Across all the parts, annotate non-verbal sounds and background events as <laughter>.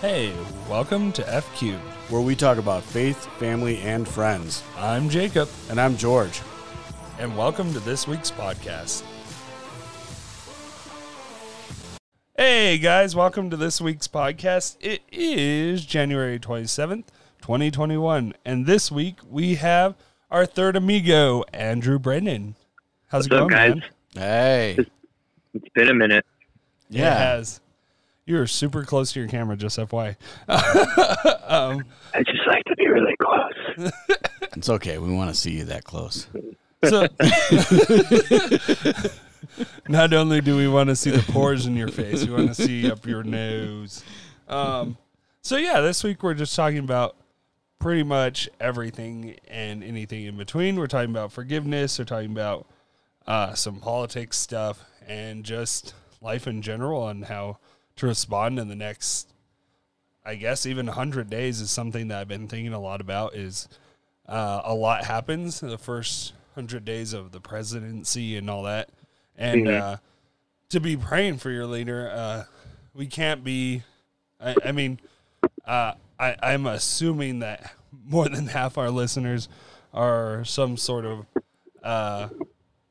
Hey, welcome to F Cubed. where we talk about faith, family, and friends. I'm Jacob, And I'm George. and welcome to this week's podcast. Hey guys, welcome to this week's podcast. It is January 27th, 2021, and this week we have our third amigo, Andrew Brennan. How's it What's up, going, guys? man? Hey. It's been a minute. It Yeah. has. You're super close to your camera, just FY. <laughs> I just like to be really close. <laughs> It's okay. We want to see you that close. So, <laughs> not only do we want to see the pores in your face, we want to see up your nose. Um, so yeah, this week we're just talking about pretty much everything and anything in between. We're talking about forgiveness. We're talking about uh, some politics stuff and just life in general and how to respond in the next. I guess even 100 days is something that I've been thinking a lot about. Is uh, a lot happens in the first 100 days of the presidency and all that. And Mhm. uh, to be praying for your leader, uh, we can't be. I, I mean, uh, I, I'm assuming that <laughs> more than half our listeners are some sort of uh,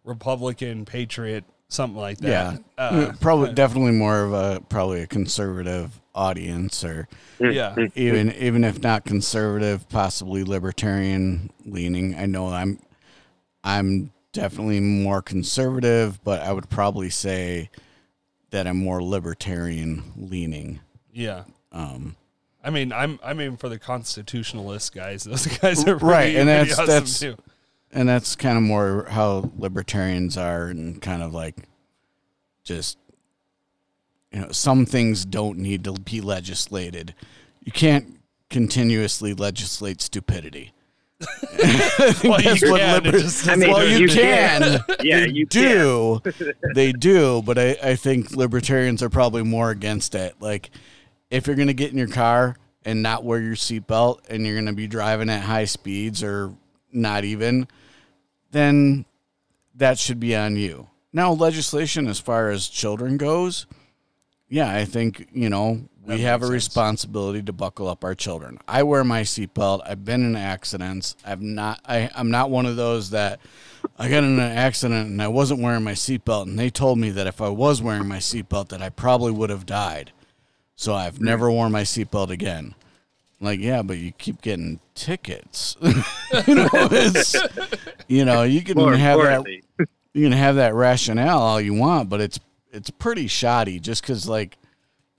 Republican patriot, something like that. Yeah. Uh, probably definitely more of a probably a conservative audience or yeah. even even if not conservative, possibly libertarian leaning. I know I'm I'm definitely more conservative, but I would probably say that I'm more libertarian leaning. Yeah. Um I mean, I'm I'm in for the constitutionalist guys. Those guys are pretty, Right, and that's- awesome that's- too. And that's kind of more how libertarians are and kind of like just you know some things don't need to be legislated. You can't continuously legislate stupidity. <laughs> Well, you what can, liber- I mean, well you you can. <laughs> Yeah, they you do. they do but I, I think libertarians are probably more against it. Like if you're going to get in your car and not wear your seatbelt and you're going to be driving at high speeds or not even then that should be on you now legislation as far as children goes yeah i think you know we have a sense. responsibility to buckle up our children i wear my seatbelt i've been in accidents i've not I, i'm not one of those that I got in an accident and I wasn't wearing my seatbelt, and they told me that if I was wearing my seatbelt, that I probably would have died. So I've never worn my seatbelt again. Like, yeah, but you keep getting tickets. <laughs> you know, it's you know you can More have that <laughs> you can have that rationale all you want, but it's it's pretty shoddy just because like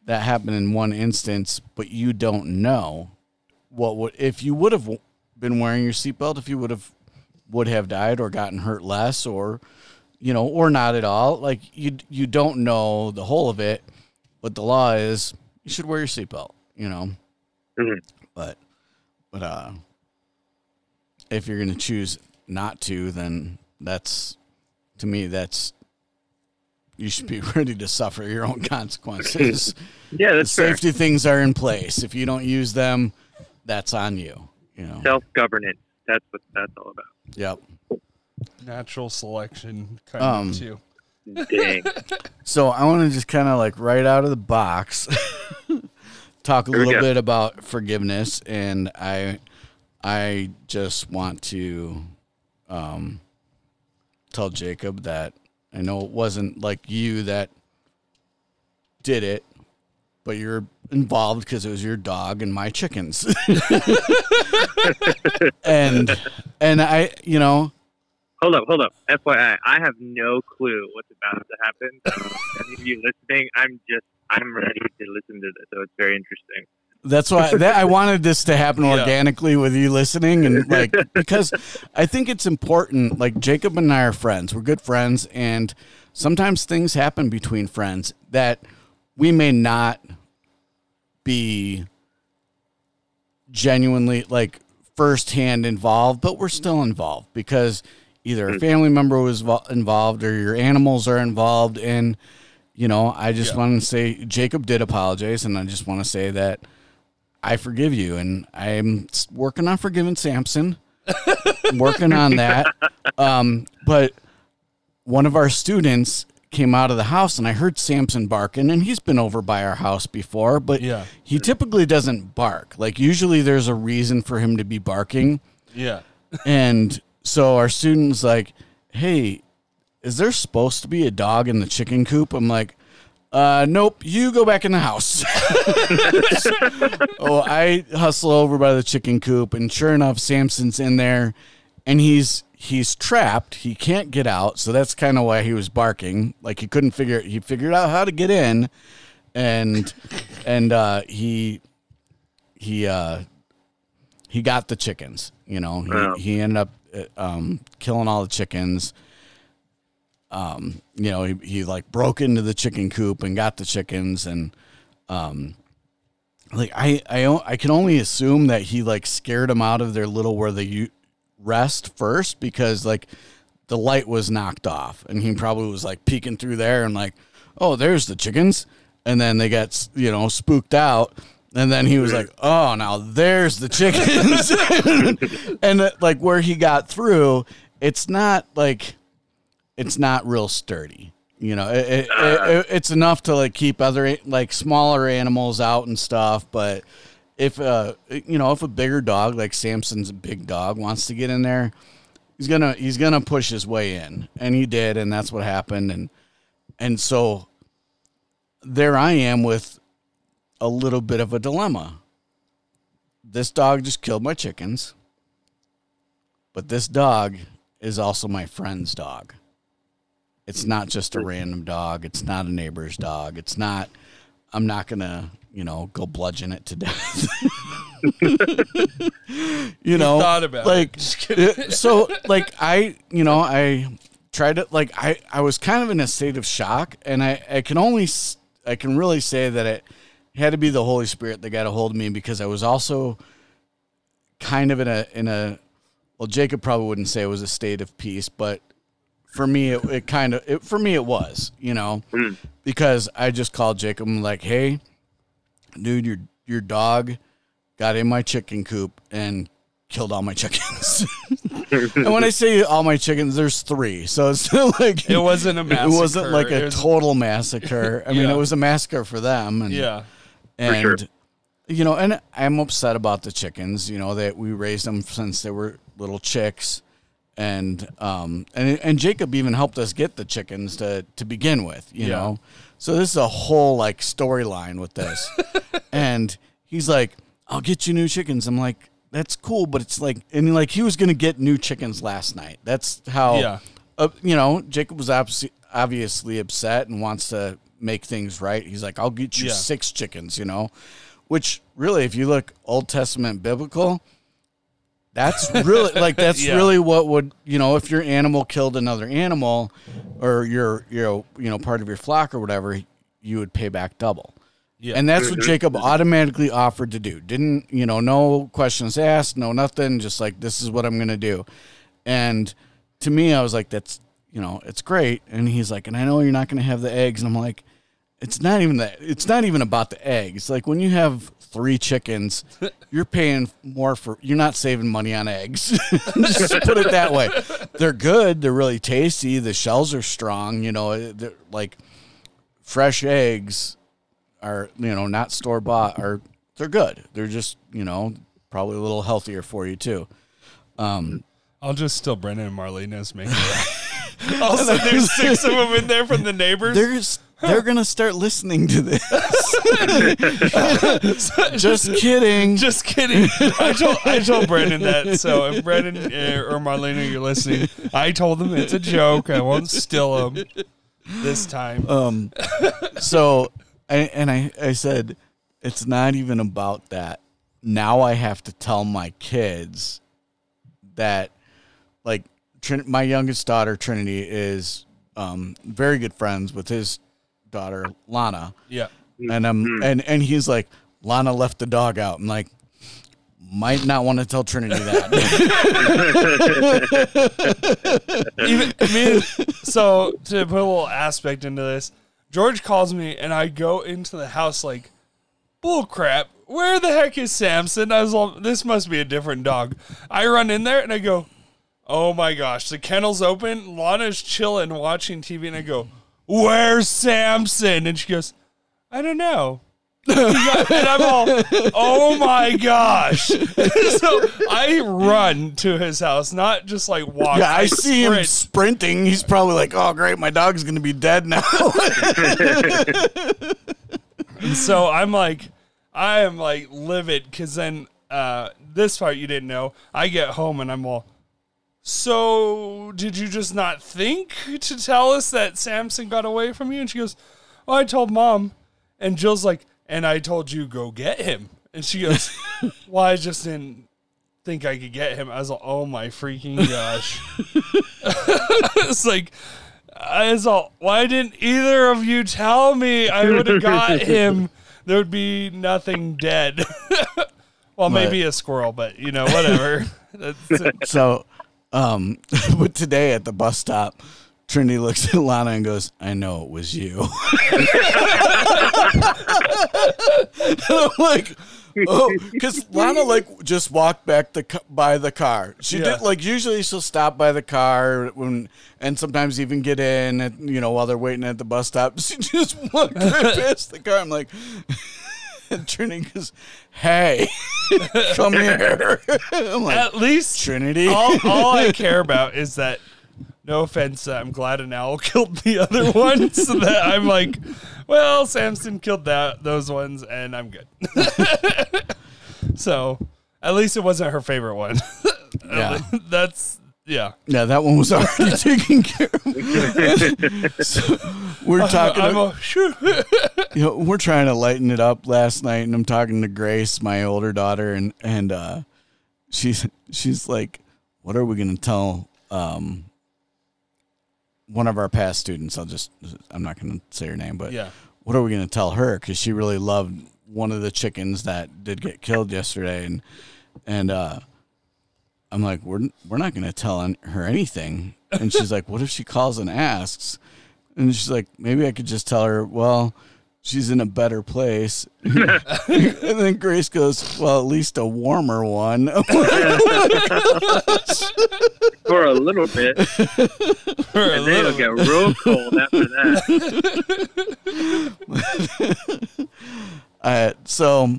that happened in one instance, but you don't know what would if you would have been wearing your seatbelt if you would have would have died or gotten hurt less or you know or not at all. Like you you don't know the whole of it, but the law is you should wear your seatbelt. You know, Mhm. but but uh, if you're gonna choose not to, then that's to me that's you should be <laughs> ready to suffer your own consequences. <laughs> yeah, the that's fair. safety things are in place. If you don't use them, that's on you. You know. Self governance. That's what that's all about. Yep. Natural selection kind Um, of too. Dang. <laughs> So I want to just kind of like right out of the box talk a Here little bit about forgiveness, and I I just want to um, tell Jacob that I know it wasn't like you that did it, but you're involved because it was your dog and my chickens, <laughs> and and I you know hold up, hold up. FYI, I have no clue what's about to happen. So any of you listening, I'm just I'm ready to listen to this. So it's very interesting. That's why that, I wanted this to happen <laughs> Yeah. organically with you listening, and <laughs> like because I think it's important. Like Jacob and I are friends; we're good friends, and sometimes things happen between friends that we may not be genuinely like firsthand involved, but we're still involved because either a hmm. family member was involved or your animals are involved. And, you know, I just Yeah. want to say Jacob did apologize. And I just want to say that I forgive you. And I'm working on forgiving Samson, <laughs> working on that. Um, but one of our students came out of the house and I heard Samson barking and he's been over by our house before, but Yeah. he typically doesn't bark. Like usually there's a reason for him to be barking. Yeah. and so our student's like, "Hey, is there supposed to be a dog in the chicken coop?" I'm like, uh, nope, you go back in the house. <laughs> oh, I hustle over by the chicken coop, and sure enough, Samson's in there, and he's he's trapped. He can't get out, so that's kind of why he was barking. Like he couldn't figure. He figured out how to get in, and and uh, he he uh, he got the chickens. You know, he, Wow. he ended up uh, um, killing all the chickens um, you know, he, he like broke into the chicken coop and got the chickens and, um, like I, I, I can only assume that he like scared them out of their little where they rest first because like the light was knocked off and he probably was like peeking through there and like, oh, there's the chickens. And then they got, you know, spooked out. And then he was like, <laughs> oh, now there's the chickens. <laughs> and like where he got through, it's not like, it's not real sturdy. You know, it, it, it, it's enough to like keep other like smaller animals out and stuff. But if uh, you know, if a bigger dog like Samson's big dog wants to get in there, he's gonna he's gonna push his way in, and he did, and that's what happened. And and so there I am with a little bit of a dilemma. This dog just killed my chickens, but this dog is also my friend's dog. It's not just a random dog. It's not a neighbor's dog. It's not. I'm not gonna, you know, go bludgeon it to death. <laughs> you know, thought about it. like uh, so. Like I, you know, I tried to like I I was kind of in a state of shock, and I I can only I can really say that it had to be the Holy Spirit that got a hold of me because I was also kind of in a in a well Jacob probably wouldn't say it was a state of peace, but for me it, it kind of it, for me it was you know mm. because I just called Jacob and like hey dude your your dog got in my chicken coop and killed all my chickens <laughs> and when I say all my chickens there's three so it's not <laughs> like It wasn't a massacre. it wasn't like a was- total massacre I mean Yeah. it was a massacre for them and Yeah. and sure. you know and i'm upset about the chickens you know that we raised them since they were little chicks and um and and jacob even helped us get the chickens to to begin with you Yeah. know so this is a whole like storyline with this <laughs> and he's like i'll get you new chickens i'm like that's cool but it's like and like he was gonna get new chickens last night that's how Yeah. uh, you know, Jacob was obviously obviously upset and wants to make things right. He's like, "I'll get you Yeah. six chickens," you know, which really, if you look Old Testament biblical, that's really like <laughs> that's Yeah. really what would you know if your animal killed another animal, or your your you know part of your flock or whatever, you would pay back double. Yeah. And that's what Jacob automatically offered to do. Didn't, you know, no questions asked, no nothing, just like this is what I'm going to do. And to me I was like that's, you know, it's great. And he's like, "And I know you're not going to have the eggs." And I'm like, it's not even that. It's not even about the eggs. Like when you have 3 chickens, <laughs> you're paying more for you're not saving money on eggs. <laughs> just put it that way. They're good, they're really tasty, the shells are strong, you know, they're like fresh eggs are you know not store bought are they're good. They're just you know probably a little healthier for you too. Um, I'll just steal Brendan and Marlena's making <laughs> Also, there's six of them in there from the neighbors. there's they're gonna start listening to this. <laughs> just kidding. Just kidding. I told I told Brendan that. So if Brendan uh, or Marlena, you're listening, I told them it's a joke. I won't steal them this time. Um, so I, and I I said it's not even about that. Now I have to tell my kids that like Trin- my youngest daughter Trinity is um, very good friends with his daughter Lana, Yeah. and um and and he's like Lana left the dog out. I'm like. Might not want to tell Trinity that. <laughs> Even I mean, so to put a little aspect into this, George calls me and I go into the house like, bull crap. Where the heck is Samson? I was all, this must be a different dog. I run in there and I go, oh my gosh, the kennel's open. Lana's chilling watching TV and I go, Where's Samson? And she goes, I don't know. <laughs> and I'm all, oh my gosh. <laughs> so I run to his house, not just like walk. Yeah, I see him sprinting. He's probably like, "Oh, great, my dog's gonna be dead now." <laughs> And so I'm like, I am like livid because then uh, this part you didn't know. I get home and I'm all, so did you just not think to tell us that Samson got away from you? And she goes, oh, I told mom. And Jill's like, and I told you go get him. And she goes, <laughs> well, I just didn't think I could get him. I was like, oh my freaking gosh. <laughs> it's like, I was all, why didn't either of you tell me I would have got him? There would be nothing dead. <laughs> well, maybe a squirrel, but you know, whatever. That's so, um, <laughs> but today at the bus stop, Trinity looks at Lana and goes, "I know it was you." <laughs> I'm like, oh, because Lana like just walked back the by the car. She Yeah. did like usually she'll stop by the car when and sometimes even get in, at, you know, while they're waiting at the bus stop. <laughs> She just walked right past the car. I'm like. <laughs> Trinity goes, "Hey, <laughs> come here." <laughs> Like, At least Trinity. all, all I care about is that. No offense, uh, I'm glad an owl killed the other one, so that I'm like, well, Samson killed that those ones, and I'm good. so, at least it wasn't her favorite one. Yeah. That's yeah. Yeah, that one was already <laughs> taken care of. <laughs> so we're talking. I'm a, sure. <laughs> you know, we're trying to lighten it up last night, and I'm talking to Grace, my older daughter, and and uh, she's she's like, "What are we going to tell um, one of our past students?" I'll just I'm not going to say her name, but yeah. what are we going to tell her? Because she really loved one of the chickens that did get killed yesterday, and and uh, I'm like, we're we're not going to tell her anything. And she's like, what if she calls and asks? And she's like, maybe I could just tell her, well, she's in a better place. <laughs> and then Grace goes, well, at least a warmer one. <laughs> for a little bit, For and then it'll get real cold after that. <laughs> Uh, so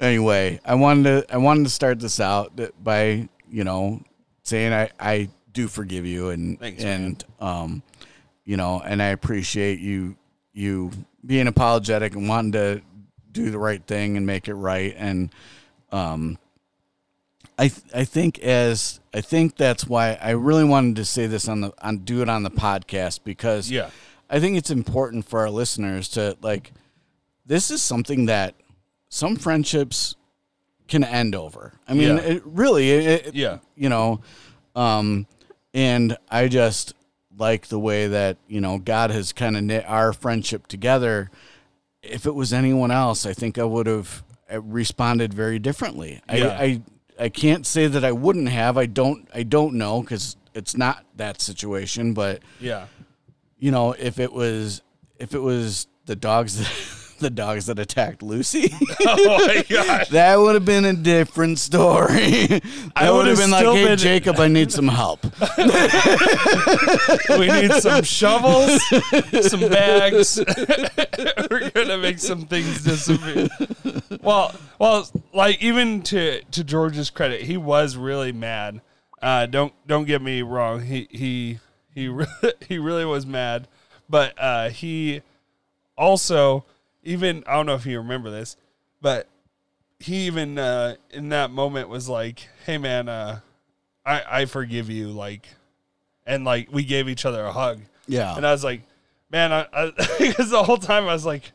anyway, I wanted to I wanted to start this out by you know saying I I do forgive you and Thanks, and um you know and I appreciate you you being apologetic and wanting to do the right thing and make it right and um I th- I think as I think that's why I really wanted to say this on the on do it on the podcast because yeah. I think it's important for our listeners to like this is something that some friendships can end over. I mean, Yeah. it really it, Yeah. you know um and I just like the way that, you know, God has kind of knit our friendship together. If it was anyone else, I think I would have uh, responded very differently. Yeah. I, I I can't say that I wouldn't have. I don't I don't know cuz it's not that situation, but Yeah. you know, if it was if it was the dogs <laughs> that the dogs that attacked Lucy, <laughs> Oh my gosh. that would have been a different story. I I would would've been like, "Hey, been- Jacob, I need some help." <laughs> We need some shovels, <laughs> some bags. We're gonna make some things disappear. Well, well, like even to to George's credit, he was really mad. Uh, don't don't get me wrong. He he he really, he really was mad, but uh, he also even I don't know if you remember this, but he even uh, in that moment was like, "Hey man, uh, I I forgive you." Like, and like we gave each other a hug. Yeah, And I was like, man, I, because <laughs> the whole time I was like,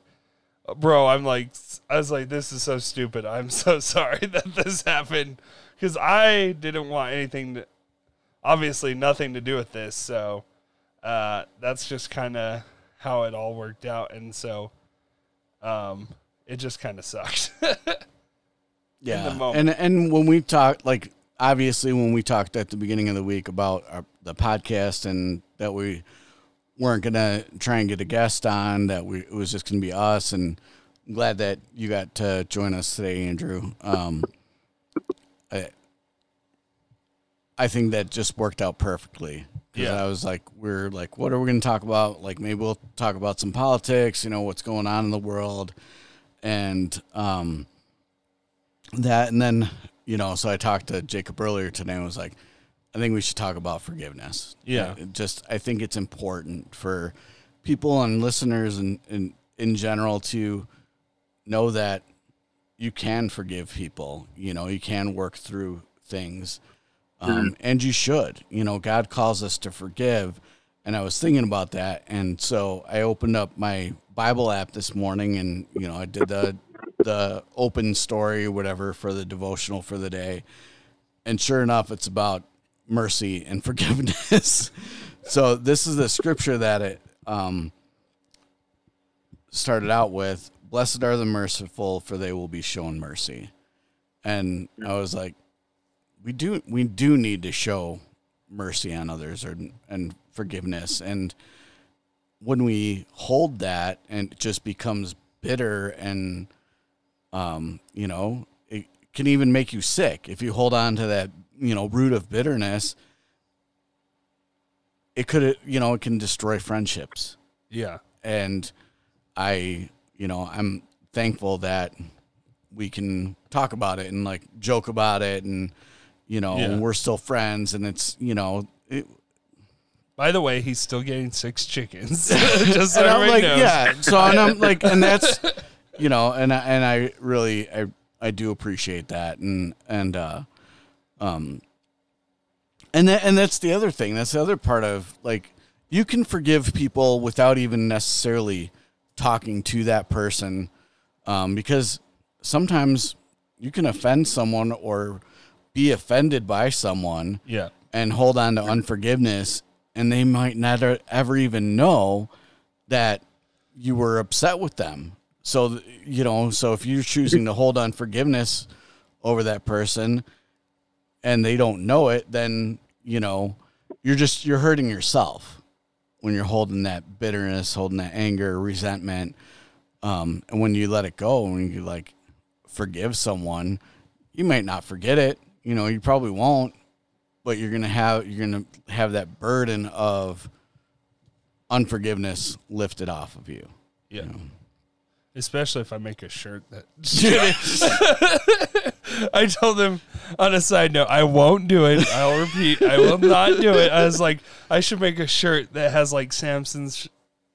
bro, I'm like, I was like, this is so stupid. I'm so <laughs> sorry that this happened because I didn't want anything to, obviously nothing to do with this. So uh, that's just kind of how it all worked out. And so um, it just kind of sucked. <laughs> yeah. the moment. And and when we talked, like obviously when we talked at the beginning of the week about our, the podcast and that we weren't gonna try and get a guest on, that we it was just gonna be us, and I'm glad that you got to join us today, Andrew. Um, I, I think that just worked out perfectly. Yeah. I was like, we're like, what are we going to talk about? Like, maybe we'll talk about some politics, you know, what's going on in the world, and um, that, and then you know, so I talked to Jacob earlier today and was like, I think we should talk about forgiveness. Yeah. It just I think it's important for people and listeners and in, in general to know that you can forgive people. You know, you can work through things, um, and you should. You know, God calls us to forgive, and I was thinking about that, and so I opened up my Bible app this morning, and you know, I did the the open story whatever for the devotional for the day, and sure enough, it's about mercy and <laughs> forgiveness. so this is the scripture that it um, started out with blessed are the merciful for they will be shown mercy and i was like we do we do need to show mercy on others or, and forgiveness. And when we hold that and it just becomes bitter and um you know it can even make you sick. If you hold on to that you know root of bitterness it could you know it can destroy friendships. Yeah. and I, you know, I'm thankful that we can talk about it and like joke about it, and you know, Yeah. we're still friends, and it's you know, it, By the way, he's still getting six chickens. <laughs> <laughs> Just so and I'm like, knows. yeah. So and I'm <laughs> like, and that's, you know, and I, and I really, I, I do appreciate that, and and uh, um, and that and that's the other thing. That's the other part of like you can forgive people without even necessarily talking to that person, um, because sometimes you can offend someone or be offended by someone Yeah. and hold on to unforgiveness and they might never ever even know that you were upset with them so you know so if you're choosing to hold on forgiveness over that person and they don't know it then you know you're just you're hurting yourself when you're holding that bitterness holding that anger resentment um, and when you let it go when you like forgive someone you might not forget it you know you probably won't but you're gonna have you're gonna have that burden of unforgiveness lifted off of you. Yeah. Especially if I make a shirt that. <laughs> <laughs> I told him on a side note, I won't do it. I'll repeat, I will not do it. I was like, I should make a shirt that has like Samson's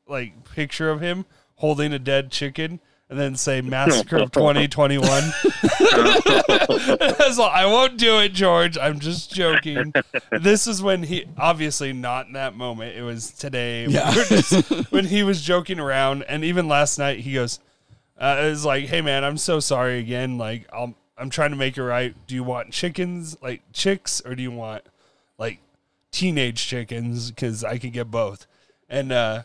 like picture of him holding a dead chicken and then say massacre of 2021. I <laughs> I won't do it, George. I'm just joking. This is when he obviously not in that moment. It was today. <laughs> Yeah. Just- when he was joking around, and even last night he goes, uh, "It was like, hey man, I'm so sorry again. Like, I'm I'm trying to make it right. Do you want chickens, like chicks, or do you want like teenage chickens? Because I can get both." And uh,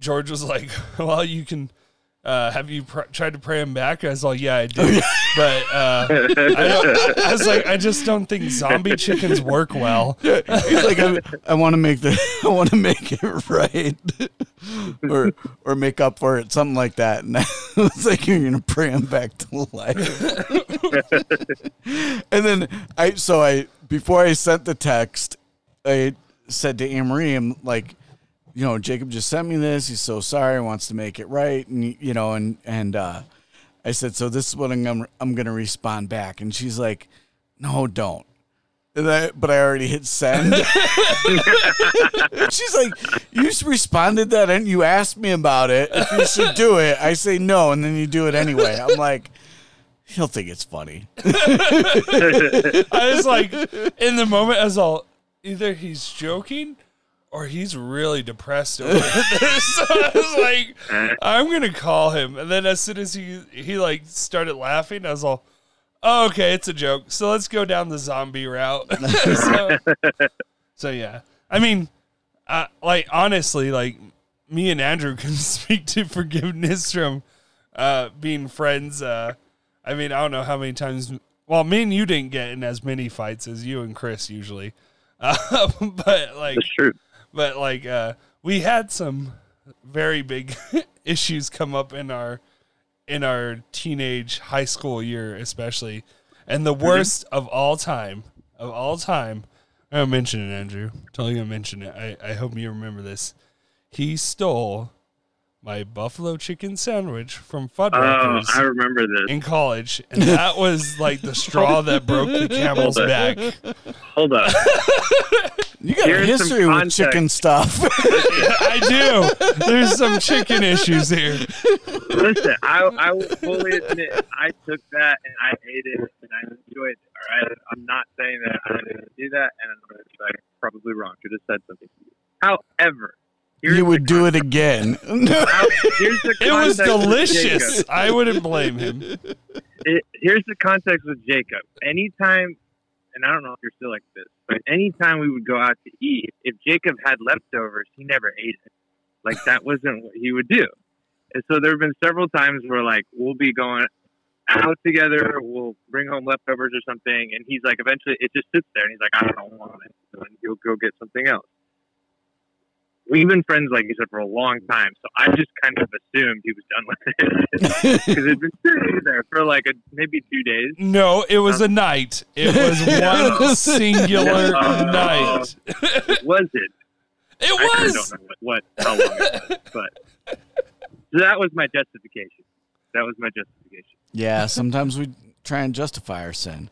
George was like, <laughs> "Well, you can." Uh, have you pr- tried to pray him back? I was like, yeah, I did, <laughs> but uh, I, don't, I was like, I just don't think zombie chickens work well. He's like, I, I want to make the, <laughs> I want to make it right, <laughs> or or make up for it, something like that. And I was like, you're gonna pray him back to life. and then I, so I before I sent the text, I said to Anne Marie, I'm like, you know, Jacob just sent me this. He's so sorry. He Wants to make it right, and you know, and and uh, I said, so this is what I'm gonna, I'm gonna respond back, and she's like, no, don't. And I, but I already hit send. <laughs> <laughs> She's like, you just responded that and you asked me about it. If you should do it, I say no, and then you do it anyway. I'm like, he'll think it's funny. <laughs> I was like, in the moment, as all, either he's joking or he's really depressed over <laughs> this. <laughs> so I was like, I'm gonna call him. And then as soon as he he like started laughing, I was all, oh, okay, it's a joke. So let's go down the zombie route. <laughs> so, so yeah, I mean, uh, like honestly, like me and Andrew can speak to forgiveness from uh, being friends. Uh, I mean, I don't know how many times. Well, me and you didn't get in as many fights as you and Chris usually, uh, but like, That's true. But like, uh, we had some very big <laughs> issues come up in our in our teenage high school year, especially, and the worst of all time, of all time. I I'll mention it, Andrew. Totally gonna mention it. I, I hope you remember this. He stole my buffalo chicken sandwich from Fuddruckers. Oh, I remember this. in college, and that was like the straw that broke the <laughs> camel's Hold back. Hold up. <laughs> You got a Here's some history with chicken stuff. <laughs> I do. There's some chicken issues here. Listen, I, I will fully admit I took that and I ate it and I enjoyed it. All right, I'm not saying that I didn't do that, and I'm like, probably wrong. Should have said something. to you. However, here's you would do it again. <laughs> How- here's the It was delicious. I wouldn't blame him. It, here's the context with Jacob. Anytime, and I don't know if you're still like this, but anytime we would go out to eat, if Jacob had leftovers, he never ate it. Like that wasn't what he would do. And so there have been several times where like we'll be going out together, we'll bring home leftovers or something, and he's like, eventually it just sits there, and he's like, I don't want it, and he'll go get something else. We've been friends, like you said, for a long time, so I just kind of assumed he was done with it <laughs> because it'd been sitting there for like a, maybe two days. No, it was a night. It was <laughs> one singular <laughs> Oh. night. Was it? It I kinda was. don't know what, what how long it was, but so that was my justification. That was my justification. yeah, sometimes we try and justify our sin.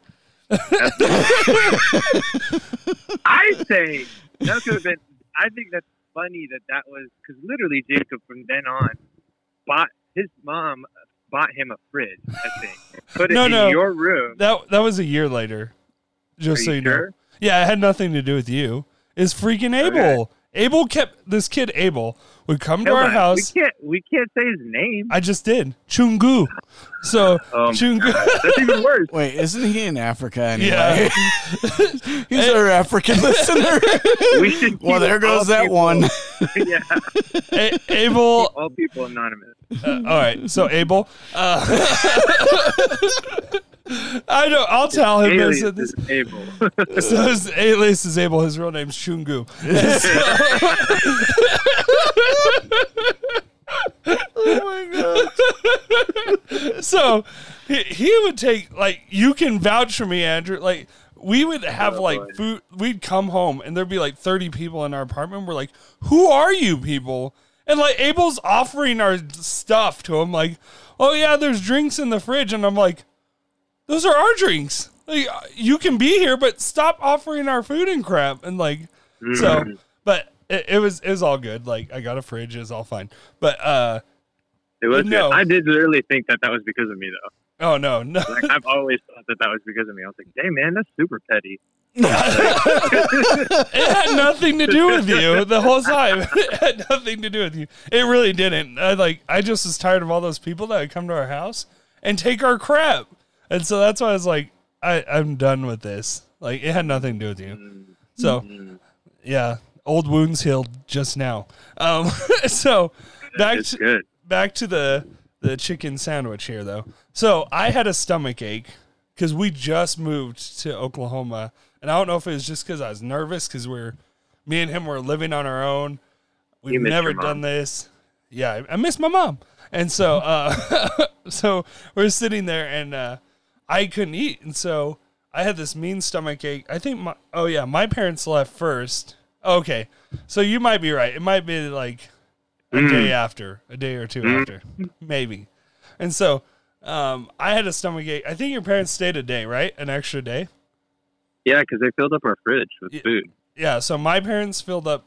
I say that could have been. I think that's funny that that was because literally Jacob from then on bought his mom bought him a fridge. I think <laughs> put it No, in no. your room. That that was a year later. Just Are so you you know. Yeah, it had nothing to do with you. It's freaking Abel. Abel kept this kid Abel would come to Hold our house. We can't. We can't say his name. I just did. Chungu. So my Chungu That's even worse. Wait, isn't he in Africa anyway? Yeah. <laughs> <laughs> He's our African listener. <laughs> We should. well, there goes that people- one. yeah, A- Abel all people anonymous. Uh, all right, so Abel. Uh, <laughs> I know. I'll tell him Alias this. <laughs> this is Abel. so his alias is Abel. His real name's Shungu. <laughs> oh my god. so he, he would take like you can vouch for me, Andrew. Like we would have Oh, like boy. food. We'd come home and there'd be like thirty people in our apartment. We're like, who are you people? And like Abel's offering our stuff to him, like, oh yeah, there's drinks in the fridge, and I'm like, those are our drinks. Like you can be here, but stop offering our food and crap. And like, so, Mm. but it, it was it was all good. Like I got a fridge, it was all fine. But uh, It was. No. Good. I did literally think that that was because of me, though. oh no, no. Like I've <laughs> always thought that that was because of me. I was like, "Hey, man, that's super petty." <laughs> It had nothing to do with you the whole time. <laughs> It had nothing to do with you. It really didn't. I like I just was tired of all those people that would come to our house and take our crap. And so that's why I was like, I, I'm done with this. Like it had nothing to do with you. So yeah, old wounds healed just now. Um <laughs> so back it's to good. back to the the chicken sandwich here though. So I had a stomach ache because we just moved to Oklahoma, and I don't know if it was just because I was nervous because we're me and him were living on our own. We've never done this. Yeah, I, I miss my mom, and so uh, <laughs> so we're sitting there, and uh, I couldn't eat, and so I had this mean stomach ache. I think my oh yeah, my parents left first. Okay, so you might be right. It might be like a Mm. day after, a day or two after, maybe. And so um, I had a stomach ache. I think your parents stayed a day, right? An extra day. Yeah, because they filled up our fridge with food. Yeah. So my parents filled up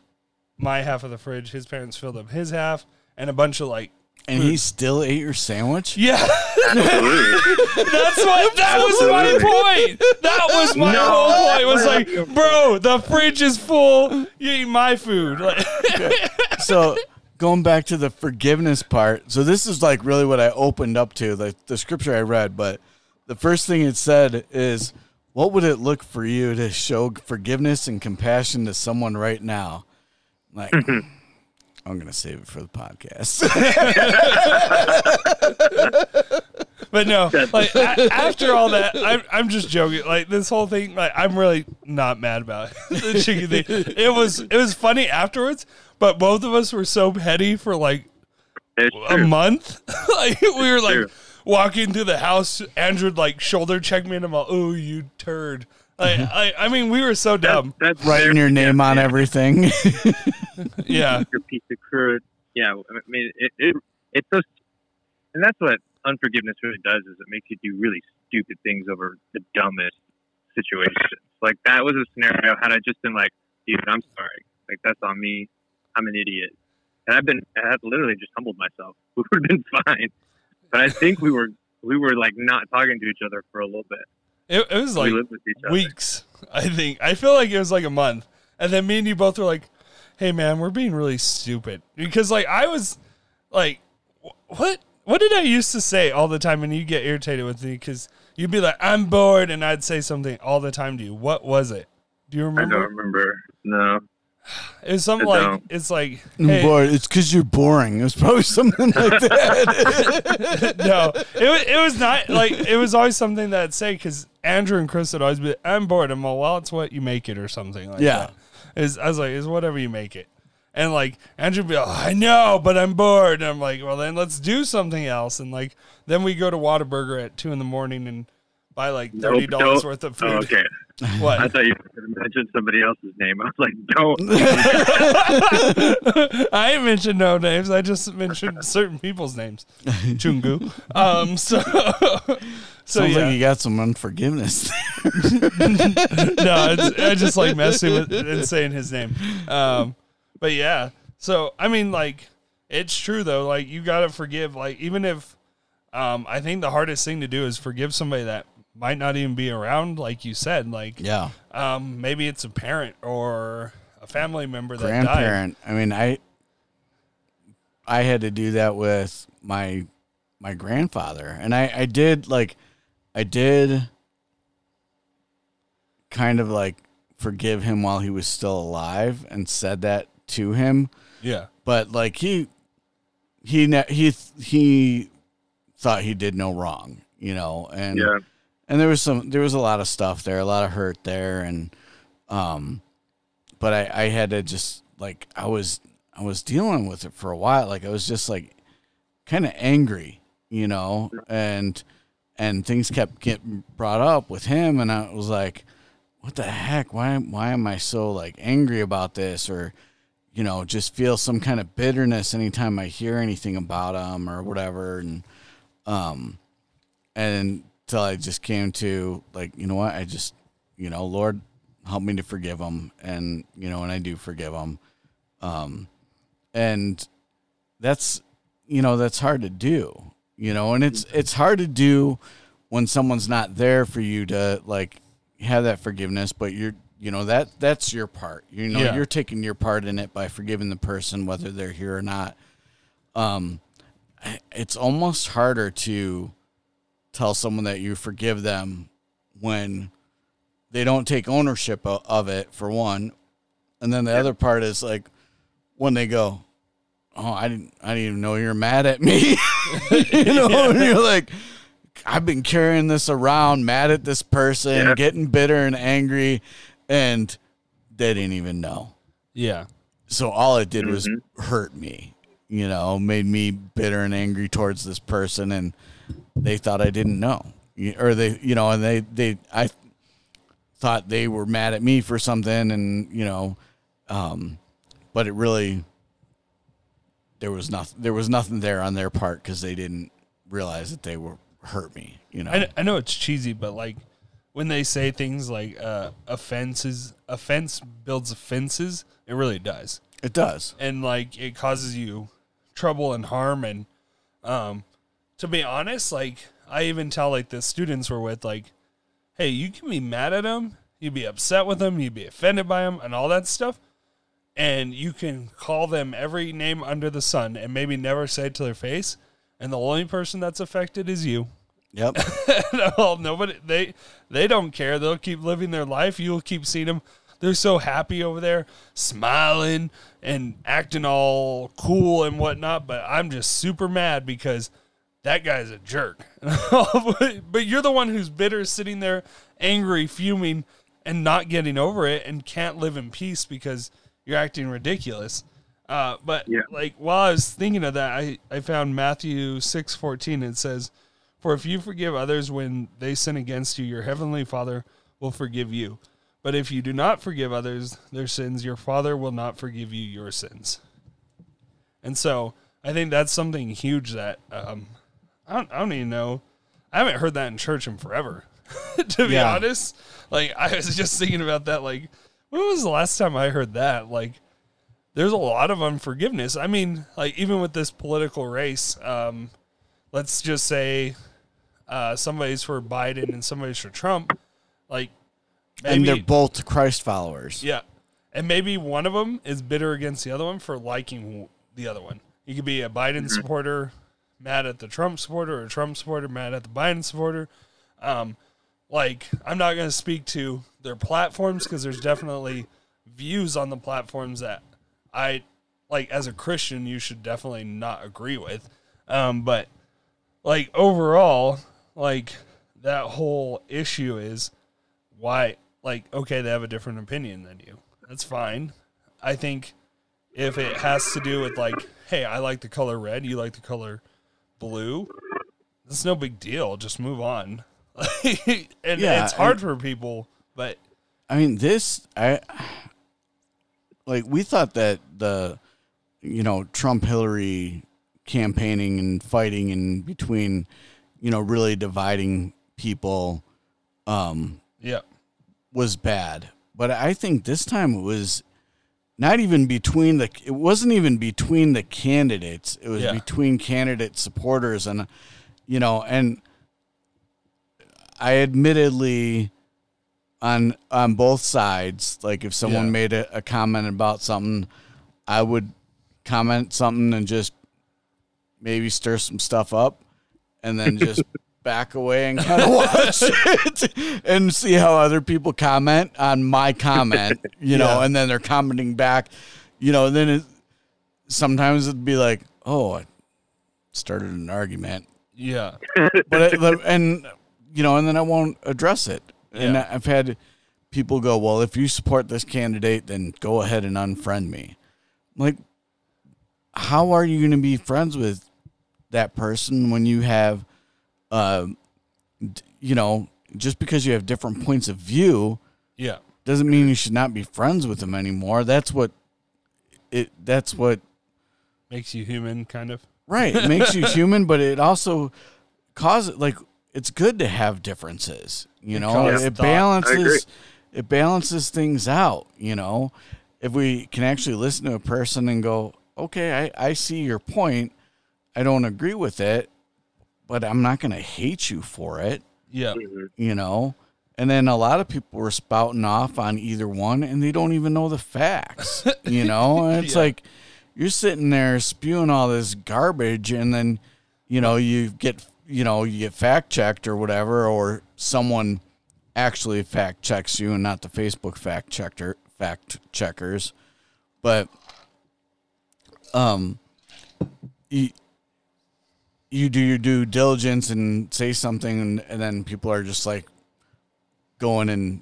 my half of the fridge. His parents filled up his half, and a bunch of like. And he still ate your sandwich? Yeah, <laughs> that's what. That was my point. That was my No. whole point. Was like, bro, the fridge is full. You eat my food. Like, <laughs> so going back to the forgiveness part so this is like really what i opened up to the, the scripture i read but the first thing it said is what would it look for you to show forgiveness and compassion to someone right now like mm-hmm. I'm gonna save it for the podcast <laughs> But no, like a- after all that, I'm I'm just joking. Like this whole thing, like I'm really not mad about it. <laughs> the chicken thing. It was it was funny afterwards, but both of us were so petty for like a month. <laughs> like we were like walking through the house. Andrew like shoulder checked me, and I'm like, "Oh, you turd." Like, mm-hmm. I, I mean, we were so dumb. that's Writing their- your name yeah, on yeah. everything. <laughs> Yeah, your piece of crud. Yeah, I mean, it, it it's so, and that's what unforgiveness really does is it makes you do really stupid things over the dumbest situations. Like that was a scenario had I just been like, dude, I'm sorry, like that's on me, I'm an idiot, and I've been, I had literally just humbled myself. <laughs> We would have been fine, but I think we were, we were like not talking to each other for a little bit. It, it was like we lived with each other. weeks. I think I feel like it was like a month, and then me and you both were like, "Hey, man, we're being really stupid." Because like I was like, "What? What did I used to say all the time?" And you get irritated with me because you'd be like, "I'm bored," and I'd say something all the time to you. What was it? Do you remember? I don't remember. No, It was something I like don't. it's like, I'm hey, bored. It's because you're boring. It was probably <laughs> something like that. <laughs> no, it was, it was not like it was always something that I'd say because Andrew and Chris would always be, I'm bored. I'm like, well, it's what you make it or something like Yeah. that. Is I was like, it's whatever you make it. And like Andrew would be like, I know, but I'm bored. And I'm like, well, then let's do something else. And like, then we go to Whataburger at two in the morning and buy like thirty dollars don't. worth of oh, food. okay. <laughs> What? I thought you were going to mention somebody else's name. I was like, don't. <laughs> I ain't mentioned no names. I just mentioned certain people's names. Chungu. <laughs> Um. So. So Sounds yeah. like you got some unforgiveness. no, it's, I just like messing with and saying his name. Um, but yeah, so I mean, like, it's true though. Like, you gotta forgive. Like, even if, um, I think the hardest thing to do is forgive somebody that might not even be around. Like you said, like, yeah. um, maybe it's a parent or a family member that died. grandparent. I mean, I I had to do that with my my grandfather, and I I did like I did kind of like forgive him while he was still alive, and said that to him, Yeah, but like he he ne- he he thought he did no wrong, you know, and yeah. And there was some there was a lot of stuff there a lot of hurt there. And um but i i had to just like i was i was dealing with it for a while. Like i was just like kind of angry you know? And and things kept getting brought up with him. And i was like what the heck? Why why am i so like angry about this? Or you know just feel some kind of bitterness anytime i hear anything about him or whatever. And um and until I just came to like, you know what, I just, you know, Lord, help me to forgive them, and you know, and I do forgive them, um, and that's, you know, that's hard to do, you know, and it's it's hard to do when someone's not there for you to like have that forgiveness, but you're, you know, that that's your part, you know, Yeah. you're taking your part in it by forgiving the person whether they're here or not. Um, it's almost harder to tell someone that you forgive them when they don't take ownership of it for one. And then the other part is like when they go oh i didn't i didn't even know you're mad at me. <laughs> You know and you're like i've been carrying this around mad at this person Yeah. getting bitter and angry and they didn't even know. Yeah, so all it did was Mhm. hurt me you know made me bitter and angry towards this person and they thought i didn't know. Or they you know and they they i thought they were mad at me for something and you know um but it really there was nothing there was nothing there on their part because they didn't realize that they were hurt me you know? I, I know it's cheesy, but like when they say things like uh, offenses, offense builds offenses, it really does. it does. And like it causes you trouble and harm and um to be honest like i even tell like the students we're with like hey you can be mad at them you'd be upset with them you'd be offended by them and all that stuff and you can call them every name under the sun and maybe never say it to their face and the only person that's affected is you yep <laughs> well, nobody they they don't care. They'll keep living their life. You'll keep seeing them. They're so happy over there, smiling and acting all cool and whatnot. But I'm just super mad because that guy's a jerk. <laughs> but you're the one who's bitter, sitting there, angry, fuming, and not getting over it, and can't live in peace because you're acting ridiculous. Uh, but Yeah. like while I was thinking of that, I, I found Matthew six fourteen. It says, "For if you forgive others when they sin against you, your heavenly Father will forgive you. But if you do not forgive others their sins, your Father will not forgive you your sins. And so I think that's something huge that um, I, don't, I don't even know. I haven't heard that in church in forever, <laughs> to be Yeah. honest. Like, I was just thinking about that. Like, when was the last time I heard that? Like, there's a lot of unforgiveness. I mean, like, even with this political race, um, let's just say uh, somebody's for Biden and somebody's for Trump. Like, and they're both Christ followers. yeah. And maybe one of them is bitter against the other one for liking the other one. You could be a Biden supporter mad at the Trump supporter or Trump supporter mad at the Biden supporter. Um, like, I'm not going to speak to their platforms because there's definitely views on the platforms that I, like, as a Christian, you should definitely not agree with. Um, but, like, overall, like, that whole issue is why like okay they have a different opinion than you that's fine i think if it has to do with like hey i like the color red you like the color blue it's no big deal just move on <laughs> and Yeah, it's hard for people but I mean, this I like. We thought that the you know Trump Hillary campaigning and fighting in between, you know, really dividing people, um, yeah was bad. But I think this time it was not even between the. It wasn't even between the candidates. It was Yeah. between candidate supporters and, you know, and I admittedly on on both sides. Like if someone Yeah. made a, a comment about something, I would comment something and just maybe stir some stuff up, and then just <laughs> back away and kind of <laughs> watch it and see how other people comment on my comment. You know, Yeah. and then they're commenting back. You know, then it, sometimes it'd be like, oh, I started an argument yeah but it, and you know, and then I won't address it. And I've had people go, "Well, if you support this candidate, then go ahead and unfriend me." I'm like, how are you going to be friends with that person when you have, uh, you know, just because you have different points of view yeah doesn't mean you should not be friends with them anymore. That's what it. That's what makes you human kind of Right. It makes you <laughs> human, but it also causes like it's good to have differences. You know, it thought. I agree. balances it balances things out, you know. If we can actually listen to a person and go, Okay, I, I see your point. I don't agree with it, but I'm not gonna hate you for it, yeah you know. And then a lot of people were spouting off on either one and they don't even know the facts. <laughs> You know? And it's Yeah. like you're sitting there spewing all this garbage and then, you know, you get you know, you get fact checked or whatever, or someone actually fact checks you and not the Facebook fact checker fact checkers. But um you you do your due diligence and say something and, and then people are just like going and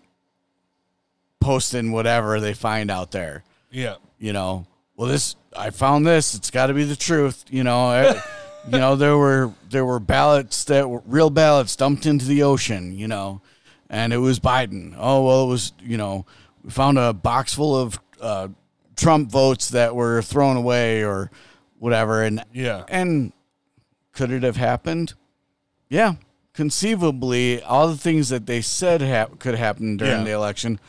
posting whatever they find out there. Yeah. You know well this i found this. It's got to be the truth. You know I- <laughs> you know there were there were ballots that were real ballots dumped into the ocean you know and it was biden. Oh well it was you know we found a box full of uh, trump votes that were thrown away or whatever and yeah. and could it have happened? Yeah, conceivably, all the things that they said hap- could happen during Yeah. the election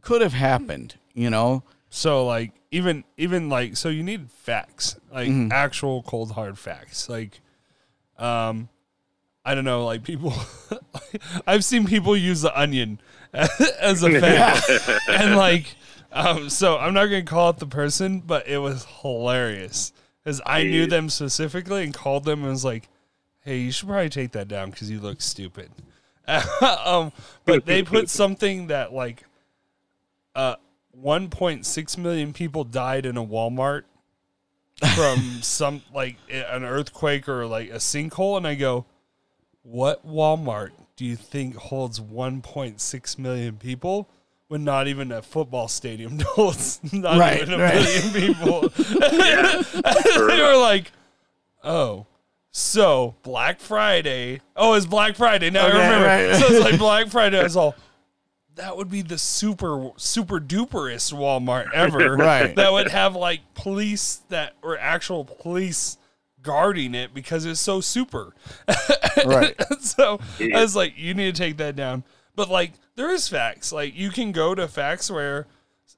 could have happened. You know, So like even even like so you need facts like Mm-hmm. actual cold hard facts like um I don't know like people <laughs> I've seen people use the onion <laughs> as a <laughs> fact and like um so I'm not gonna call out the person but it was hilarious because I knew them specifically and called them and was like hey you should probably take that down because you look stupid. <laughs> Um but they put <laughs> something that like uh 1.6 million people died in a Walmart from <laughs> some like an earthquake or like a sinkhole and I go what Walmart do you think holds 1.6 million people when not even a football stadium <laughs> holds not Right, even a right. million <laughs> people <laughs> they were like oh so Black Friday oh it's Black Friday now Okay, I remember right. so it's like Black Friday I was all that would be the super super duperest Walmart ever. Right. That would have like police that or actual police guarding it because it's so super. Right. so I was like, you need to take that down. But like, there is facts. Like, you can go to facts where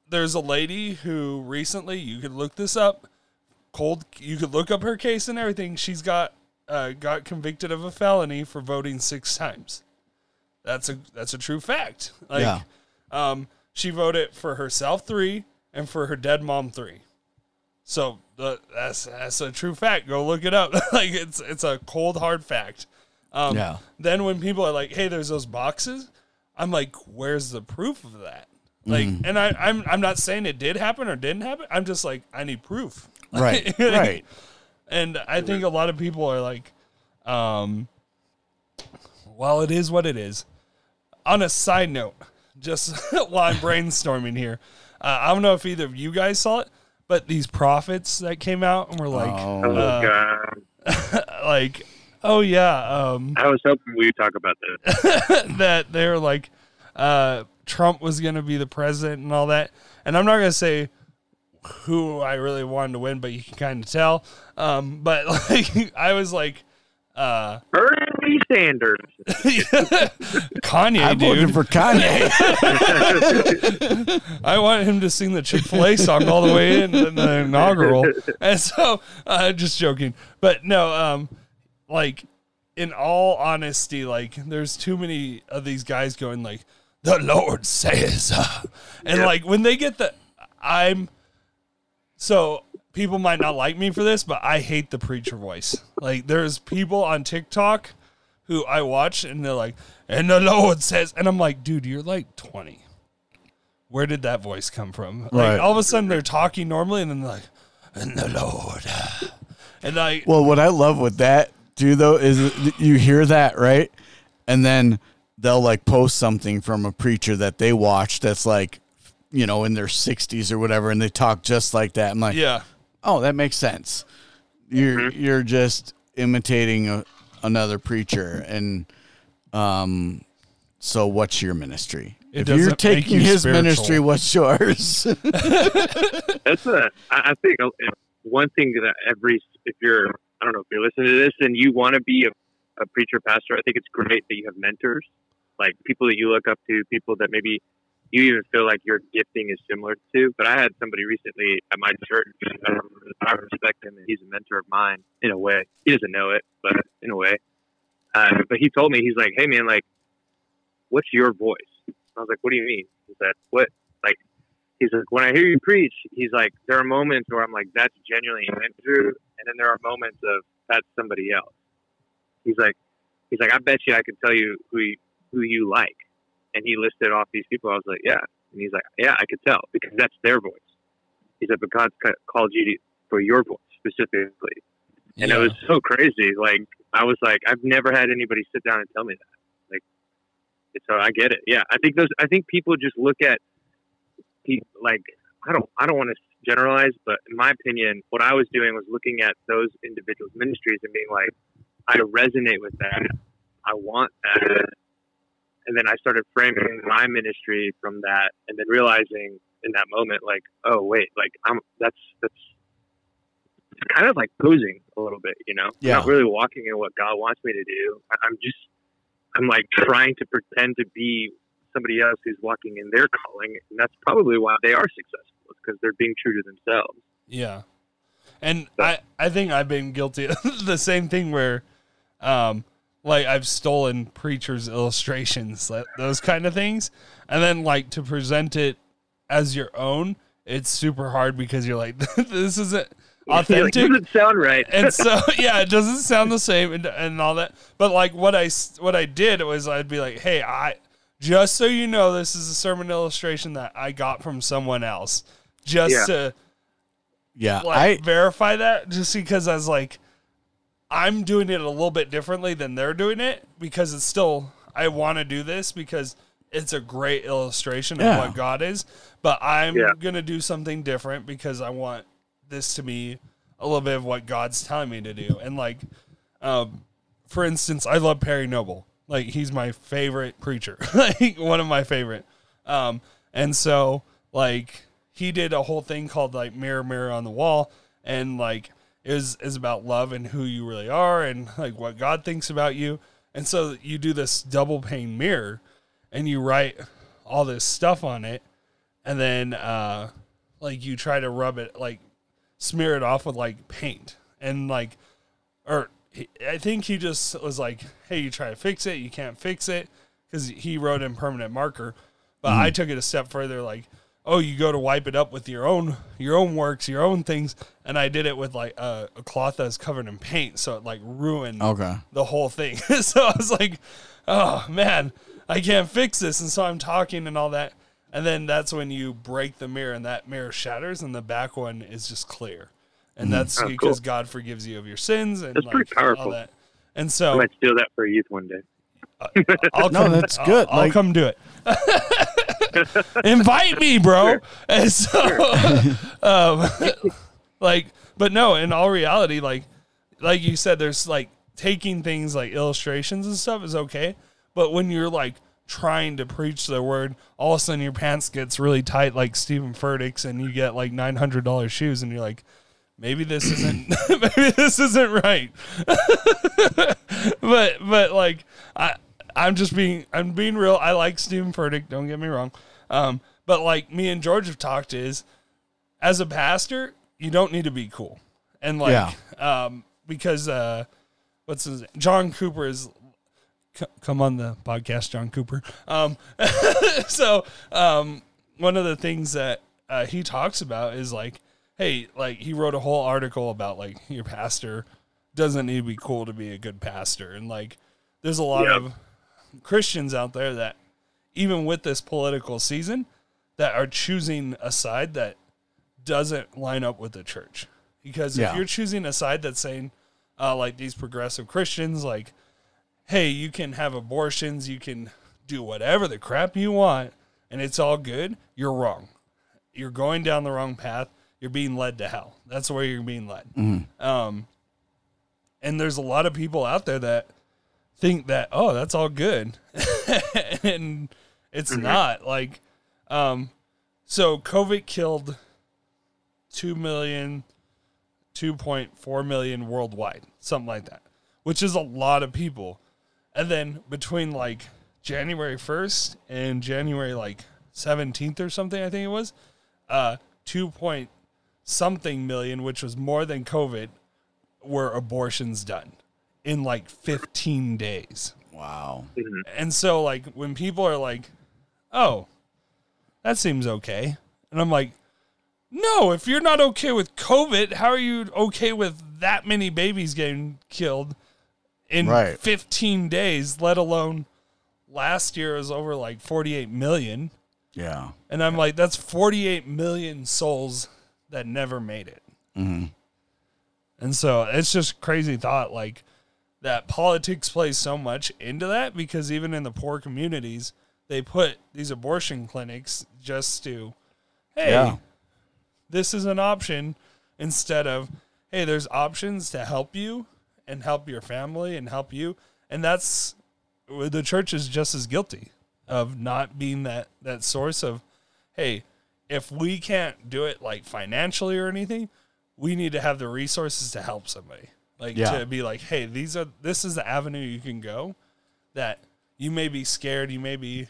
there's a lady who recently, you could look this up. Cold, you could look up her case and everything. She's got uh, got convicted of a felony for voting six times. That's a that's a true fact. Like, Yeah. um, she voted for herself three and for her dead mom three. So the, that's that's a true fact. Go look it up. <laughs> like it's it's a cold hard fact. Um, Yeah. Then when people are like, "Hey, there's those boxes," I'm like, "Where's the proof of that?" Like, Mm. and I, I'm I'm not saying it did happen or didn't happen. I'm just like, I need proof. <laughs> Right. <laughs> Right. And I think a lot of people are like, um, well, it is what it is. On a side note, <laughs> just while I'm brainstorming here, uh, I don't know if either of you guys saw it, but these prophets that came out and were like, Oh. Uh, god, like, oh yeah, um, I was hoping we'd talk about that. <laughs> that they're like, uh, Trump was going to be the president and all that. And I'm not going to say who I really wanted to win, but you can kind of tell. Um, but <laughs> like, I was like, uh, Bernie Sanders. <laughs> Kanye, I voted dude. for Kanye. I want him to sing the Chick Fil A song all the way in, in the inaugural. And so, uh, just joking, but no, um, like in all honesty, like there's too many of these guys going like, "The Lord says," uh," <laughs> and Yeah. like when they get the, I'm, so people might not like me for this, but I hate the preacher voice. Like there's people on TikTok who I watch and they're like, "And the Lord says," and I'm like, dude, you're like 20 where did that voice come from? Like all of a sudden they're talking normally and then they're like, and the Lord. <sighs> And I well, what I love with that too, though, is you hear that right, and then they'll like post something from a preacher that they watch that's like, you know, in their sixties or whatever, and they talk just like that. I'm like, yeah. oh, that makes sense. You're you're just imitating a, another preacher, and um, so what's your ministry? It if you're taking you his spiritual. ministry, what's yours? <laughs> That's a. I I think uh, one thing that every if you're I don't know if you're listening to this and you want to be a, a preacher pastor, I think it's great that you have mentors, like people that you look up to, people that maybe you even feel like your gifting is similar to. But I had somebody recently at my church, and I respect him, and he's a mentor of mine in a way. He doesn't know it, but in a way. Uh, but he told me he's like, "Hey man, like, what's your voice?" I was like, "What do you mean?" He said, "What like?" He's like, "When I hear you preach, he's like, there are moments where I'm like, that's genuinely Andrew, and then there are moments of that's somebody else." He's like, he's like, I bet you I can tell you who you, who you like, and he listed off these people. I was like, yeah, and he's like, yeah, I could tell because that's their voice. He said, but God called you for your voice specifically, and it was so crazy. Like I was like, I've never had anybody sit down and tell me that. Like, so I get it. Yeah, I think those. I think people just look at, people like I don't. I don't want to generalize, but in my opinion, what I was doing was looking at those individuals' ministries and being like, I resonate with that. I want that. And then I started framing my ministry from that, and then realizing in that moment, like, oh wait, like I'm that's that's it's kind of like posing a little bit, you know, Yeah. not really walking in what God wants me to do. I'm just, I'm like trying to pretend to be somebody else who's walking in their calling, and that's probably why they are successful, because they're being true to themselves. Yeah. And I, I think I've been guilty of <laughs> the same thing where, um, like I've stolen preachers' illustrations, those kind of things. And then like to present it as your own, it's super hard because you're like, <laughs> this isn't <laughs> like, authentic. doesn't sound right. and so yeah, it doesn't sound the same and, and all that. But like what I what I did was I'd be like, hey, I just so you know, this is a sermon illustration that I got from someone else, just Yeah. to yeah, like I verify that, just because I was like, I'm doing it a little bit differently than they're doing it because it's still I want to do this because it's a great illustration of what God is, but I'm Yeah. gonna do something different because I want this to be a little bit of what God's telling me to do. And like, um, for instance, I love Perry Noble. Like he's my favorite preacher, <laughs> like one of my favorite. Um, and so like he did a whole thing called like mirror mirror on the wall and like is is about love and who you really are and like what God thinks about you. And so you do this double pane mirror and you write all this stuff on it and then uh like you try to rub it like smear it off with like paint and like or I think he just was like, "Hey, you try to fix it, you can't fix it," because he wrote in permanent marker. But I took it a step further, like, "Oh, you go to wipe it up with your own your own works, your own things," and I did it with like a, a cloth that's covered in paint, so it like ruined Okay. the whole thing. <laughs> so I was like, "Oh man, I can't fix this," and so I'm talking and all that. And then that's when you break the mirror, and that mirror shatters, and the back one is just clear. And mm-hmm. that's Oh, because cool. God forgives you of your sins and That's like pretty all powerful. that. And I so might steal that for a youth one day. Uh, I'll No, come, that's I'll- good. I'll, Like- come do it. <laughs> Invite me, bro. And so, <laughs> um, like, but no, in all reality, like, like you said, there's like taking things like illustrations and stuff is okay, but when you're like trying to preach the word, all of a sudden your pants gets really tight, like Stephen Furtick's, and you get like nine hundred dollars shoes, and you're like, maybe this isn't, <laughs> maybe this isn't right. <laughs> but but like I I'm just being I'm being real. I like Stephen Furtick, don't get me wrong. Um, but like me and George have talked is as a pastor, you don't need to be cool. And like um because uh what's his name? John Cooper is c- come on the podcast John Cooper. Um <laughs> so um one of the things that uh, he talks about is like hey like he wrote a whole article about like your pastor doesn't need to be cool to be a good pastor and like there's a lot Yeah. of Christians out there that even with this political season that are choosing a side that doesn't line up with the church. Because if Yeah. you're choosing a side that's saying uh, like these progressive Christians like hey you can have abortions you can do whatever the crap you want and it's all good you're wrong. You're going down the wrong path. You're being led to hell. That's where you're being led. Um and there's a lot of people out there that think that oh that's all good. <laughs> And it's not like um so covid killed 2 million 2.4 million worldwide something like that which is a lot of people. And then between like january 1st and january like 17th or something i think it was uh 2 point something million which was more than covid were abortions done in like 15 days Wow. Mm-hmm. and so like when people are like, "Oh, that seems okay." And I'm like, "No, if you're not okay with COVID, how are you okay with that many babies getting killed in Right. 15 days, let alone last year it was over like 48 million." Yeah. And I'm like, that's 48 million souls that never made it. Mm-hmm. And so it's just crazy thought, like that politics plays so much into that because even in the poor communities, they put these abortion clinics just to, hey, Yeah. this is an option instead of, hey, there's options to help you and help your family and help you. And that's the church is just as guilty of not being that that source of, hey, if we can't do it like financially or anything, we need to have the resources to help somebody. Like Yeah. to be like, hey, these are this is the avenue you can go that you may be scared, you may be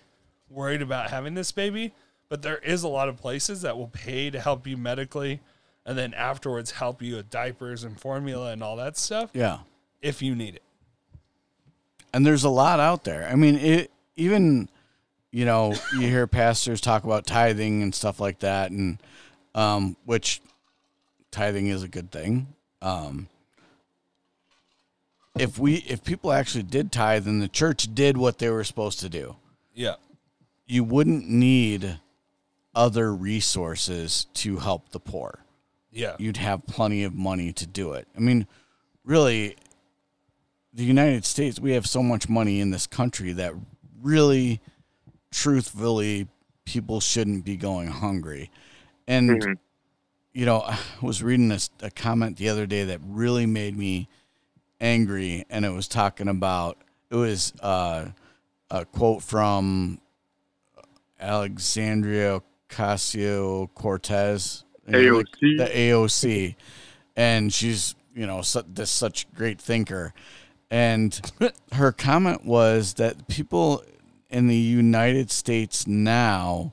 worried about having this baby, but there is a lot of places that will pay to help you medically and then afterwards help you with diapers and formula and all that stuff Yeah. if you need it. and there's a lot out there. I mean, it even you know you <coughs> hear pastors talk about tithing and stuff like that, and um, which tithing is a good thing. Um, if we if people actually did tithe and the church did what they were supposed to do, Yeah. you wouldn't need other resources to help the poor Yeah. you'd have plenty of money to do it. I mean, really, the United States, we have so much money in this country that really, truthfully, people shouldn't be going hungry. And, mm-hmm. you know, I was reading a, a comment the other day that really made me angry, and it was talking about, it was uh, a quote from Alexandria Ocasio Cortez, AOC. the AOC, and she's you know su- this such great thinker, and <laughs> her comment was that people in the United States now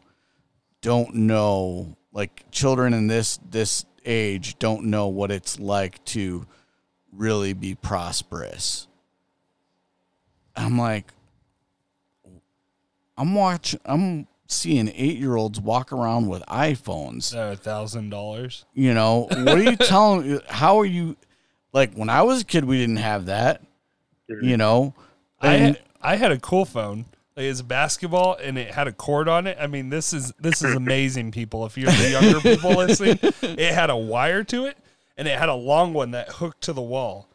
don't know, like children in this this age don't know what it's like to really be prosperous. I'm like, I'm watching, I'm seeing eight year olds walk around with iPhones. A thousand dollars. You know, what are you <laughs> telling me? How are you? Like when I was a kid, we didn't have that. You know, I had, I had a cool phone. Like it's basketball and it had a cord on it. I mean, this is this is <laughs> amazing, people. If you're the younger people listening, it had a wire to it and it had a long one that hooked to the wall.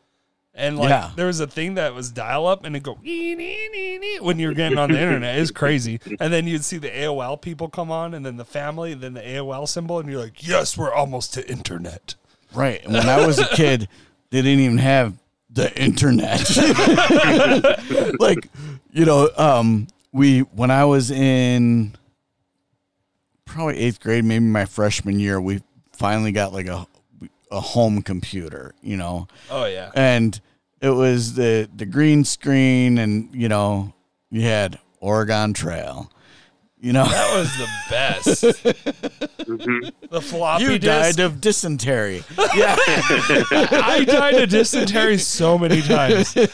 And like Yeah. there was a thing that was dial up and it go "Nee, nee, nee, nee," when you're getting on the internet. It's crazy. And then you'd see the AOL people come on and then the family and then the AOL symbol and you're like, yes, we're almost to internet. right. And when I was a kid, they didn't even have the internet. <laughs> like, you know, um, we when I was in probably eighth grade, maybe my freshman year, we finally got like a a home computer. You know, Oh yeah. and it was the the green screen, and you know, you had Oregon Trail. You know, That was the best. <laughs> Mhm. The floppy you disk. died of dysentery. <laughs> Yeah. I died of dysentery so many times. <laughs>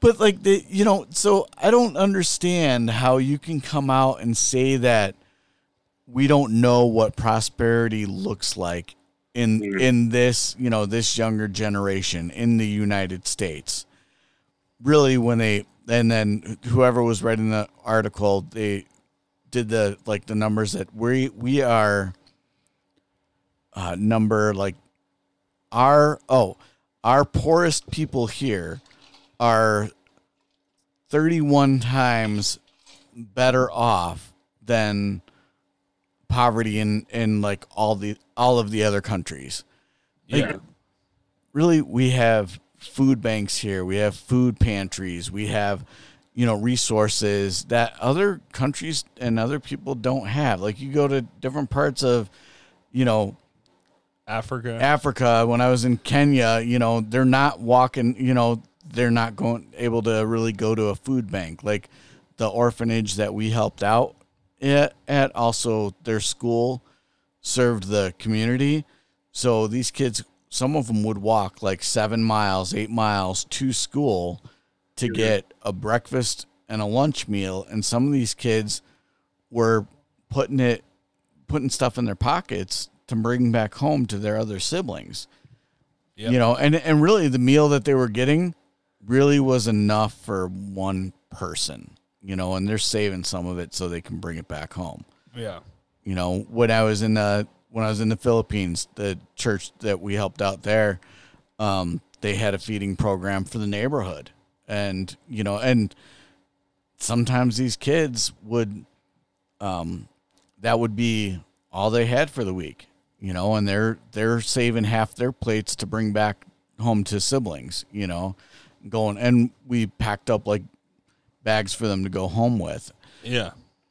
But like the you know, so I don't understand how you can come out and say that we don't know what prosperity looks like in in this, you know, this younger generation in the United States. Really when they and then whoever was writing the article, they did the like the numbers that we we are uh number like our oh our poorest people here are 31 times better off than poverty in in like all the all of the other countries Yeah. really we have food banks here we have food pantries we have you know resources that other countries and other people don't have like you go to different parts of you know Africa. Africa, when I was in Kenya, you know, they're not walking, you know, they're not going able to really go to a food bank. Like the orphanage that we helped out at, at also their school served the community. So these kids, some of them would walk like seven miles, eight miles to school to get a breakfast and a lunch meal. And some of these kids were putting it, putting stuff in their pockets to bring back home to their other siblings. Yep. You know, and and really the meal that they were getting really was enough for one person. You know, and they're saving some of it so they can bring it back home. yeah. You know, when I was in the when I was in the Philippines, the church that we helped out there, um, they had a feeding program for the neighborhood, and you know, and sometimes these kids would, um, that would be all they had for the week, you know, and they're they're saving half their plates to bring back home to siblings, you know, going and we packed up like bags for them to go home with Yeah.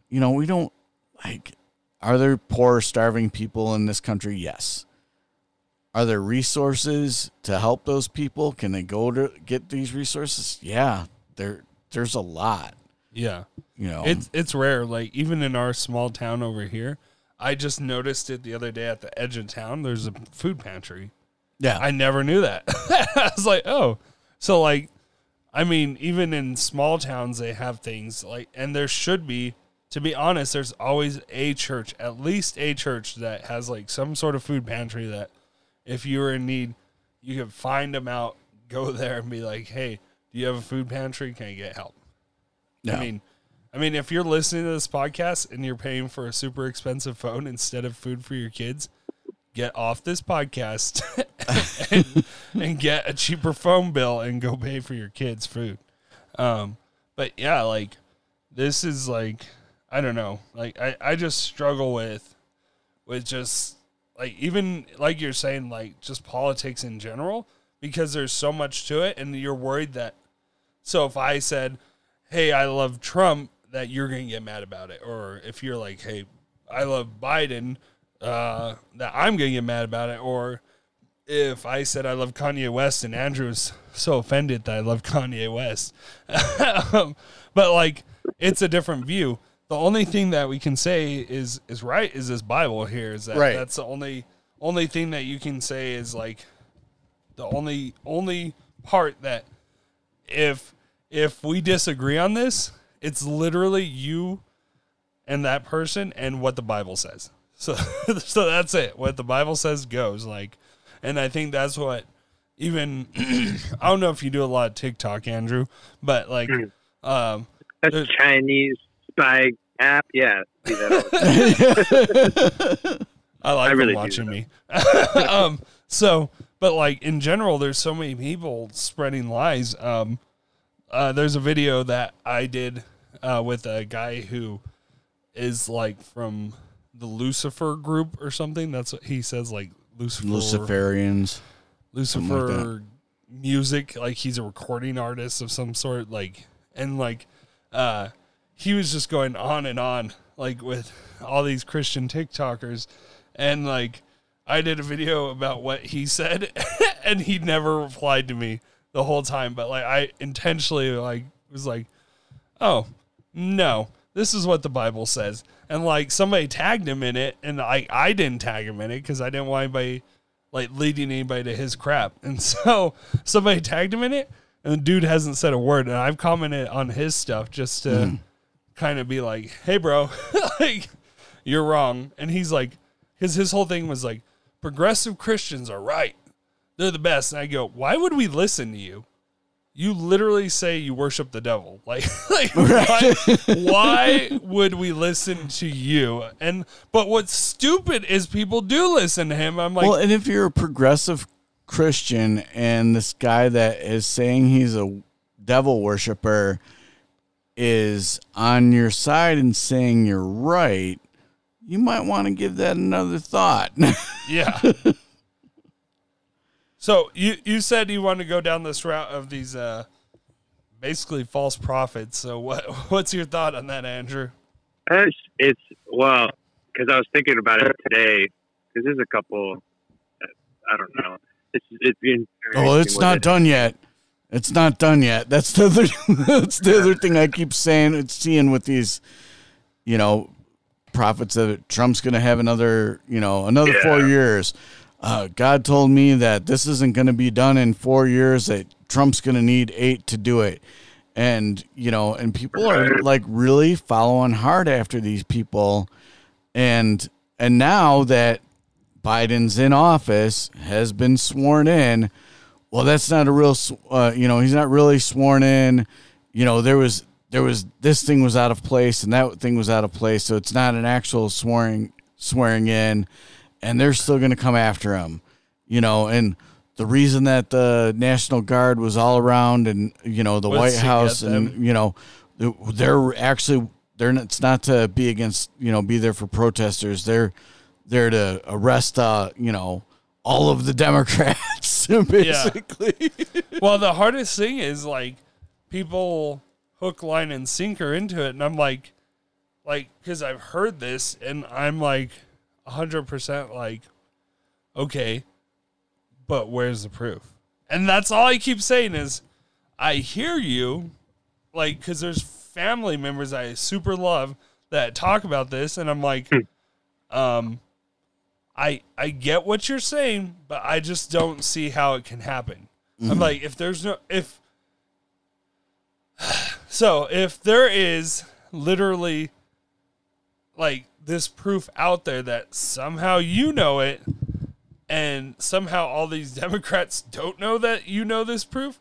you know, we don't like are there poor starving people in this country? Yes. Are there resources to help those people? Can they go to get these resources? Yeah. There there's a lot, Yeah. you know. It's it's rare. Like even in our small town over here, I just noticed it the other day at the edge of town. There's a food pantry. yeah. I never knew that. <laughs> I was like, oh, so like, I mean, even in small towns, they have things like, and there should be. To be honest, there's always a church, at least a church that has like some sort of food pantry that, if you were in need, you could find them out, go <laughs> there, and be like, hey, do you have a food pantry? Can I get help? Yeah. I mean, I mean, if you're listening to this podcast and you're paying for a super expensive phone instead of food for your kids, get off this podcast <laughs> and, and get a cheaper phone bill and go pay for your kids' food. Um, but yeah, like this is like I don't know, like I I just struggle with with just like even like you're saying like just politics in general because there's so much to it and you're worried that so if I said, "Hey, I love Trump," that you're gonna get mad about it, or if you're like, hey, I love Biden, uh, that I'm gonna get mad about it, or if I said I love Kanye West and Andrew's so offended that I love Kanye West, <laughs> um, but like it's a different view. The only thing that we can say is is right is this Bible here is that Right. that's the only only thing that you can say is like the only only part that if if we disagree on this, it's literally you and that person and what the Bible says. So <laughs> so that's it. What the Bible says goes like and I think that's what even <clears throat> I don't know if you do a lot of TikTok, Andrew, but like um That's Chinese spy app. Yeah, see that all the time. <laughs> I like I really watching me. <laughs> um, so, but like in general, there's so many people spreading lies. Um, uh, there's a video that I did uh, with a guy who is like from the Lucifer group or something. That's what he says, like Lucifer, Luciferians. Lucifer like music. Like he's a recording artist of some sort. Like and like, uh, he was just going on and on like with all these Christian TikTokers, and like I did a video about what he said, <laughs> and he never replied to me the whole time. But like I intentionally like was like, oh no, this is what the Bible says, and like somebody tagged him in it, and I I didn't tag him in it because I didn't want anybody like leading anybody to his crap, and <laughs> so somebody tagged him in it, and the dude hasn't said a word, and I've commented on his stuff just to mm. kind of be like, hey, bro, <laughs> like you're wrong, and he's like, because his whole thing was like, progressive Christians are right, they're the best, and I go, why would we listen to you? You literally say you worship the devil. <laughs> Like, <laughs> like why, why <laughs> would we listen to you? And but what's stupid is people do listen to him. I'm like, well, and if you're a progressive Christian and this guy that is saying he's a devil worshiper is on your side and saying you're right, you might want to give that another thought. Yeah. So you you said you want to go down this route of these uh basically false prophets. So what <laughs> what's your thought on that, Andrew? It's, it's well, because I was thinking about it today. Because there's a couple. uh, I don't know. It's it's been. oh, it's not done yet. It's not done yet. That's the other. <laughs> That's the other thing I keep saying. It's seeing with these, you know, prophets that Trump's going to have another, you know, another four years. Uh, God told me that this isn't going to be done in four years. That Trump's going to need eight to do it, and you know, and people are like really following hard after these people, and and now that Biden's in office, has been sworn in. Well, that's not a real, uh, you know, he's not really sworn in. You know, there was there was this thing was out of place and that thing was out of place, so it's not an actual swearing swearing in, and they're still going to come after him. You know, and the reason that the National Guard was all around and you know the White House and you know they're actually they're not, it's not to be against you know be there for protesters. They're there to arrest uh you know all of the <laughs> Democrats <laughs> basically. well, the hardest thing is like people hook, line, and sinker into it, and I'm like, like because I've heard this, and I'm like, hundred percent like, okay, but where's the proof? And that's all I keep saying is, I hear you, like because there's family members I super love that talk about this, and I'm like, um. I I get what you're saying, but I just don't see how it can happen. I'm like, if there's no if <sighs> so if there is literally like this proof out there that somehow you know it and somehow all these <laughs> Democrats don't know that you know this proof,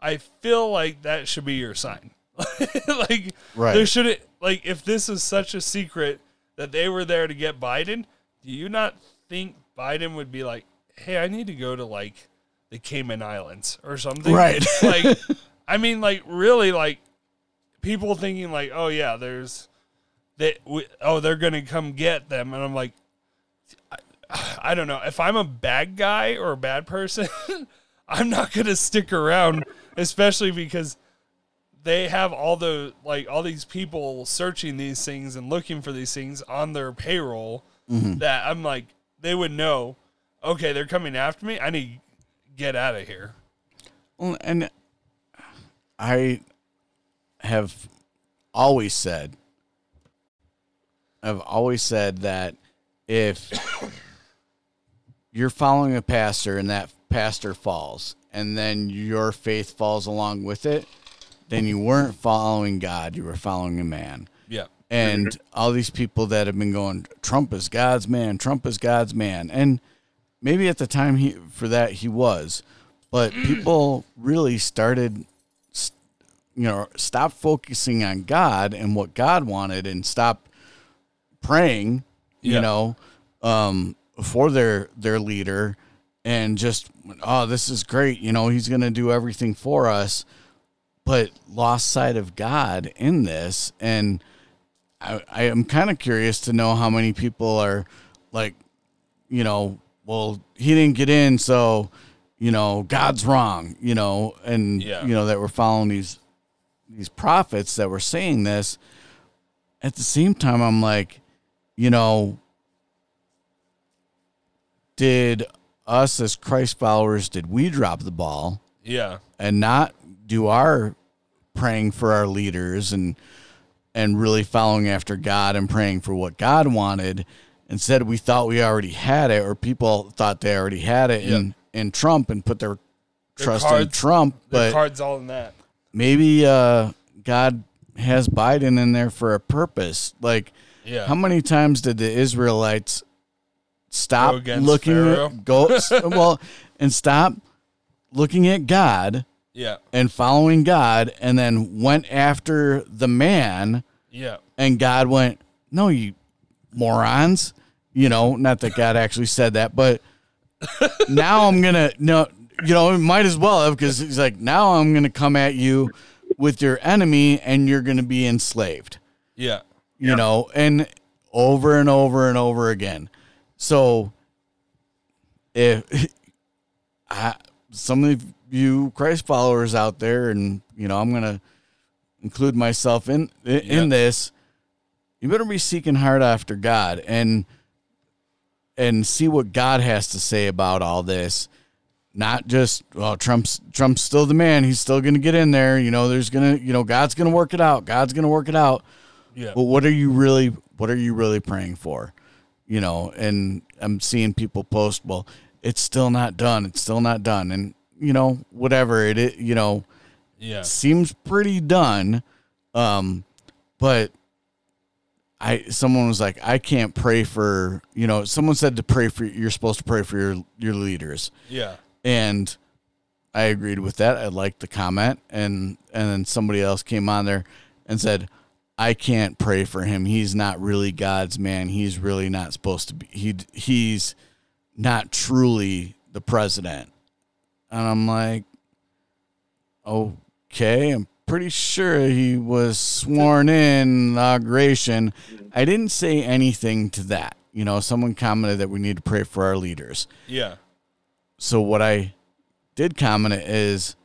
I feel like that should be your sign. <laughs> like Right. there shouldn't like if this is such a secret that they were there to get Biden, do you not think Biden would be like, "Hey, I need to go to like the Cayman Islands or something?" Right. like <laughs> I mean like really like people thinking like, "Oh yeah, there's that we, oh they're going to come get them." And I'm like I, I don't know. If I'm a bad guy or a bad person, <laughs> I'm not going to stick around, especially because they have all the like all these people searching these things and looking for these things on their payroll Mm-hmm. that I'm like they would know. Okay, they're coming after me. I need to get out of here. Well, and I have always said, I've always said that if you're following a pastor and that pastor falls, and then your faith falls along with it, then you weren't following God, you were following a man. Yeah. And all these people that have been going, Trump is God's man, Trump is God's man. And maybe at the time he for that he was, but <clears throat> people really started you know, stop focusing on God and what God wanted and stop praying, Yeah. you know, um, for their their leader and just oh, this is great, you know, he's going to do everything for us, but lost sight of God in this and I, I am kind of curious to know how many people are like, you know, well, he didn't get in, so you know, God's wrong, you know, and Yeah. you know that we're following these these prophets that were saying this. At the same time, I'm like, you know, did us as Christ followers did we drop the ball? Yeah. and not do our praying for our leaders and and really following after God and praying for what God wanted. Instead, we thought we already had it, or people thought they already had it in, in Trump and put their, Their trust in Trump. But cards all in that. maybe uh, God has Biden in there for a purpose. Like, Yeah. how many times did the Israelites stop Go looking Pharaoh? at go <laughs> well and stop looking at God yeah. and following God and then went after the man Yeah. and God went, "No, you morons." You know, not that God actually said that, but now I'm going to no, you know, might as well have because he's like, "Now I'm going to come at you with your enemy and you're going to be enslaved." Yeah. You know, and over and over and over again. So if <laughs> I, some of you Christ followers out there, and you know, I'm gonna include myself in in Yeah. this, you better be seeking hard after God and and see what God has to say about all this. Not just well, Trump's Trump's still the man. He's still gonna get in there. You know, there's gonna you know God's gonna work it out. God's gonna work it out Yeah. but what are you really what are you really praying for you know and i'm seeing people post well it's still not done it's still not done and you know whatever it is you know Yeah. seems pretty done um but i someone was like i can't pray for you know someone said to pray for you're supposed to pray for your your leaders Yeah. and I agreed with that. I liked the comment, and and then somebody else came on there and said, "I can't pray for him. He's not really God's man. He's really not supposed to be. He he's not truly the president." And I'm like, "Okay, I'm pretty sure he was sworn in inauguration." I didn't say anything to that. You know, someone commented that we need to pray for our leaders Yeah. so what I did comment is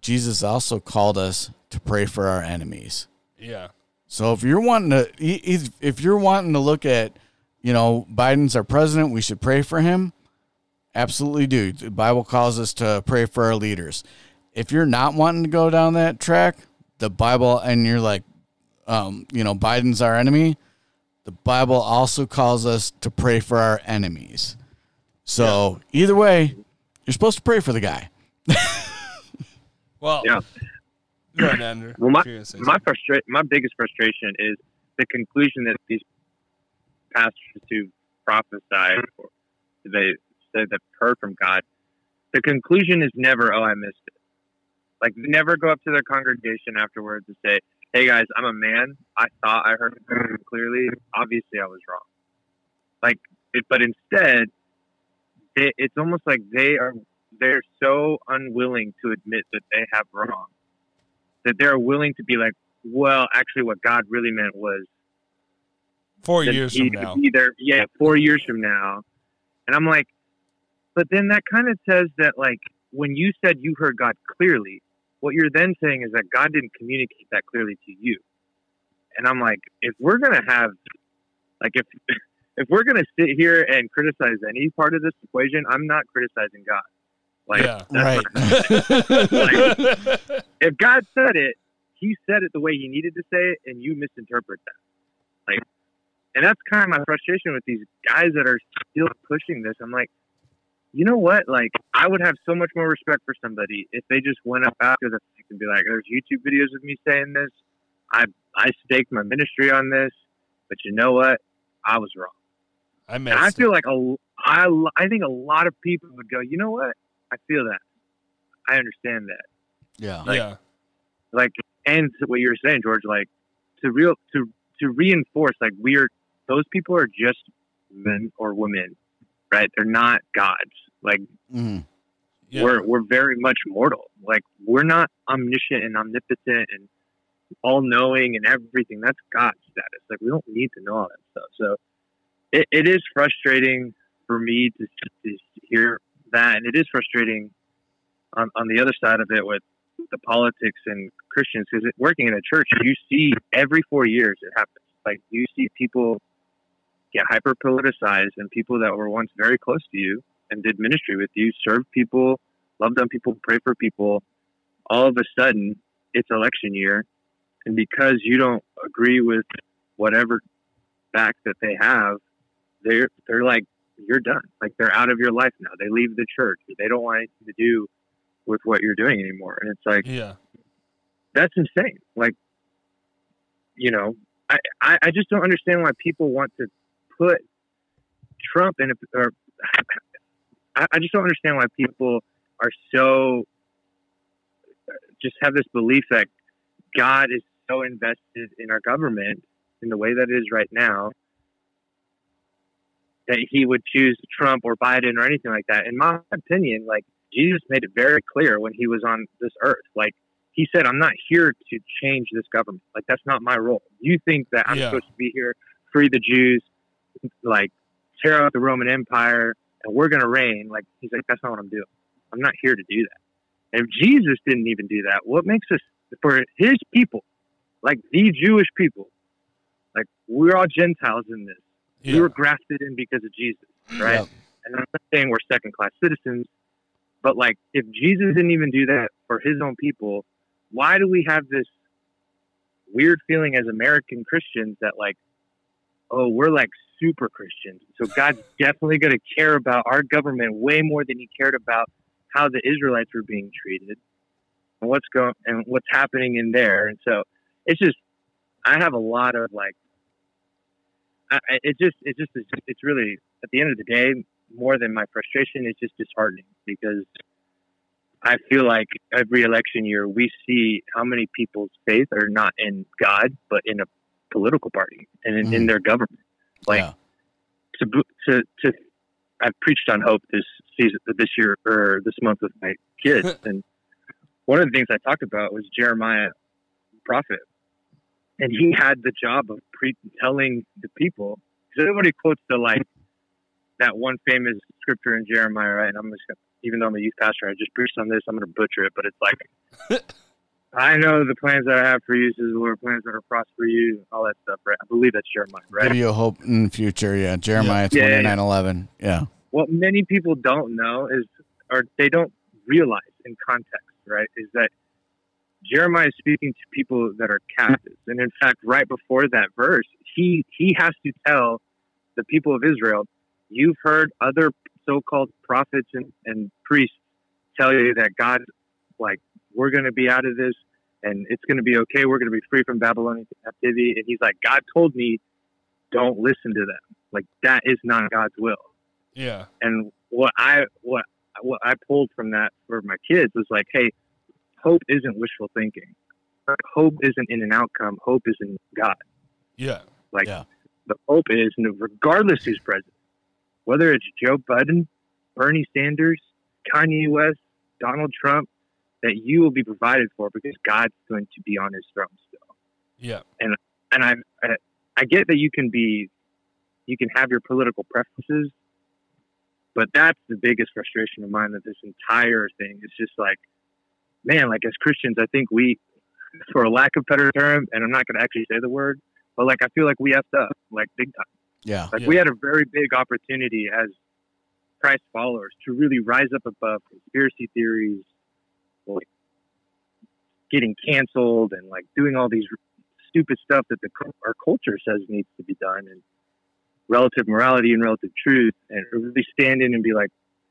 Jesus also called us to pray for our enemies. Yeah. So if you're wanting to if you're wanting to look at, you know, Biden's our president, we should pray for him. Absolutely do. The Bible calls us to pray for our leaders. If you're not wanting to go down that track, the Bible and you're like um, you know, Biden's our enemy, the Bible also calls us to pray for our enemies. So either way, you're supposed to pray for the guy. <laughs> Well. Yeah. Go Andrew. Well, my You're gonna say my frustra- my biggest frustration is the conclusion that these pastors who prophesied or they said that heard from God. The conclusion is never, "Oh, I missed it." Like they never go up to their congregation afterwards and say, "Hey guys, I'm a man. I thought I heard it clearly. Obviously, I was wrong." Like, it, but instead, they, it's almost like they are they're so unwilling to admit that they have wrong that they're willing to be like, well, actually, what God really meant was Four years from now. either yeah, four years from now. And I'm like, but then that kind of says that like when you said you heard God clearly, what you're then saying is that God didn't communicate that clearly to you. And I'm like, if we're gonna have, like, if <laughs> if we're gonna sit here and criticize any part of this equation, I'm not criticizing God. Like, Yeah. Right. <laughs> not- if God said it, He said it the way He needed to say it, and you misinterpret that. Like, and that's kind of my frustration with these guys that are still pushing this. I'm like, you know what? Like, I would have so much more respect for somebody if they just went up after the fact and be like, "There's YouTube videos of me saying this. I I staked my ministry on this, but you know what? I was wrong." I I feel like a, I, I think a lot of people would go, you know what? I feel that. I understand that. Yeah. yeah. Like, and to what you were saying, George, like to real to to reinforce, like we're those people are just men or women, right? They're not gods. Like Mhm. Yeah. we're we're very much mortal. Like we're not omniscient and omnipotent and all knowing and everything. That's God status. Like we don't need to know all that stuff. So it, it is frustrating for me to, to hear that, and it is frustrating on on the other side of it with the politics and Christians because working in a church, you see every four years it happens. Like you see people get hyper politicized, and people that were once very close to you and did ministry with you, served people, loved on people, pray for people. All of a sudden, it's election year, and because you don't agree with whatever back that they have, they're they're like you're done. Like they're out of your life now. They leave the church. They don't want anything to do with what you're doing anymore. And it's like Yeah. that's insane. Like, you know, I, I, I just don't understand why people want to put Trump in a, or I, I just don't understand why people are so, just have this belief that God is so invested in our government in the way that it is right now that he would choose Trump or Biden or anything like that. In my opinion, like Jesus made it very clear when he was on this earth. Like he said, I'm not here to change this government. Like that's not my role. You think that I'm Yeah. supposed to be here, free the Jews, like tear out the Roman Empire, and we're gonna reign. Like he's like, that's not what I'm doing. I'm not here to do that. And if Jesus didn't even do that, what makes us for his people, like the Jewish people, like we're all Gentiles in this. Yeah. We were grafted in because of Jesus, mm-hmm. right? Yep. And I'm not saying we're second class citizens, but like if Jesus didn't even do that for his own people, why do we have this weird feeling as American Christians that like, oh, we're like super Christians. So God's <laughs> definitely going to care about our government way more than he cared about how the Israelites were being treated and what's going and what's happening in there. And so it's just, I have a lot of like, it just, it just it's really at the end of the day, more than my frustration, it's just disheartening because I feel like every election year we see how many people's faith are not in God, but in a political party and in, in Mhm. their government. Like Yeah. to to to, I've preached on hope this season, this year or this month with my kids, <laughs> and one of the things I talked about was Jeremiah, the prophet, and he had the job of pre- telling the people. Because everybody quotes the like that one famous scripture in Jeremiah, right? And I'm just gonna, even though I'm a youth pastor, I just preached on this. I'm going to butcher it, but it's like, <laughs> I know the plans that I have for you, says the Lord, plans that are prosper you, all that stuff, right? I believe that's Jeremiah, right? Give you a hope in the future. Yeah. Jeremiah Yeah, yeah, yeah. twenty nine eleven. Yeah. what many people don't know is, or they don't realize in context, right, is that Jeremiah is speaking to people that are captives, and in fact, right before that verse, he he has to tell the people of Israel, "You've heard other so-called prophets and, and priests tell you that God, like, we're going to be out of this, and it's going to be okay. We're going to be free from Babylonian captivity." And he's like, "God told me, don't listen to them. Like, that is not God's will." Yeah. and what I what what I pulled from that for my kids was like, hey, hope isn't wishful thinking. Hope isn't in an outcome. Hope is in God. Yeah. Like Yeah. the hope is, regardless who's president, whether it's Joe Biden, Bernie Sanders, Kanye West, Donald Trump, that you will be provided for because God's going to be on His throne still. Yeah. And I I, I get that you can be, you can have your political preferences, but that's the biggest frustration of mine that this entire thing. is just like man, like as Christians, I think we, for a lack of better term, and I'm not going to actually say the word, but like I feel like we effed up, like big time. Yeah. Like Yeah. we had a very big opportunity as Christ followers to really rise up above conspiracy theories, like getting canceled and like doing all these stupid stuff that the our culture says needs to be done and relative morality and relative truth and really stand in and be like,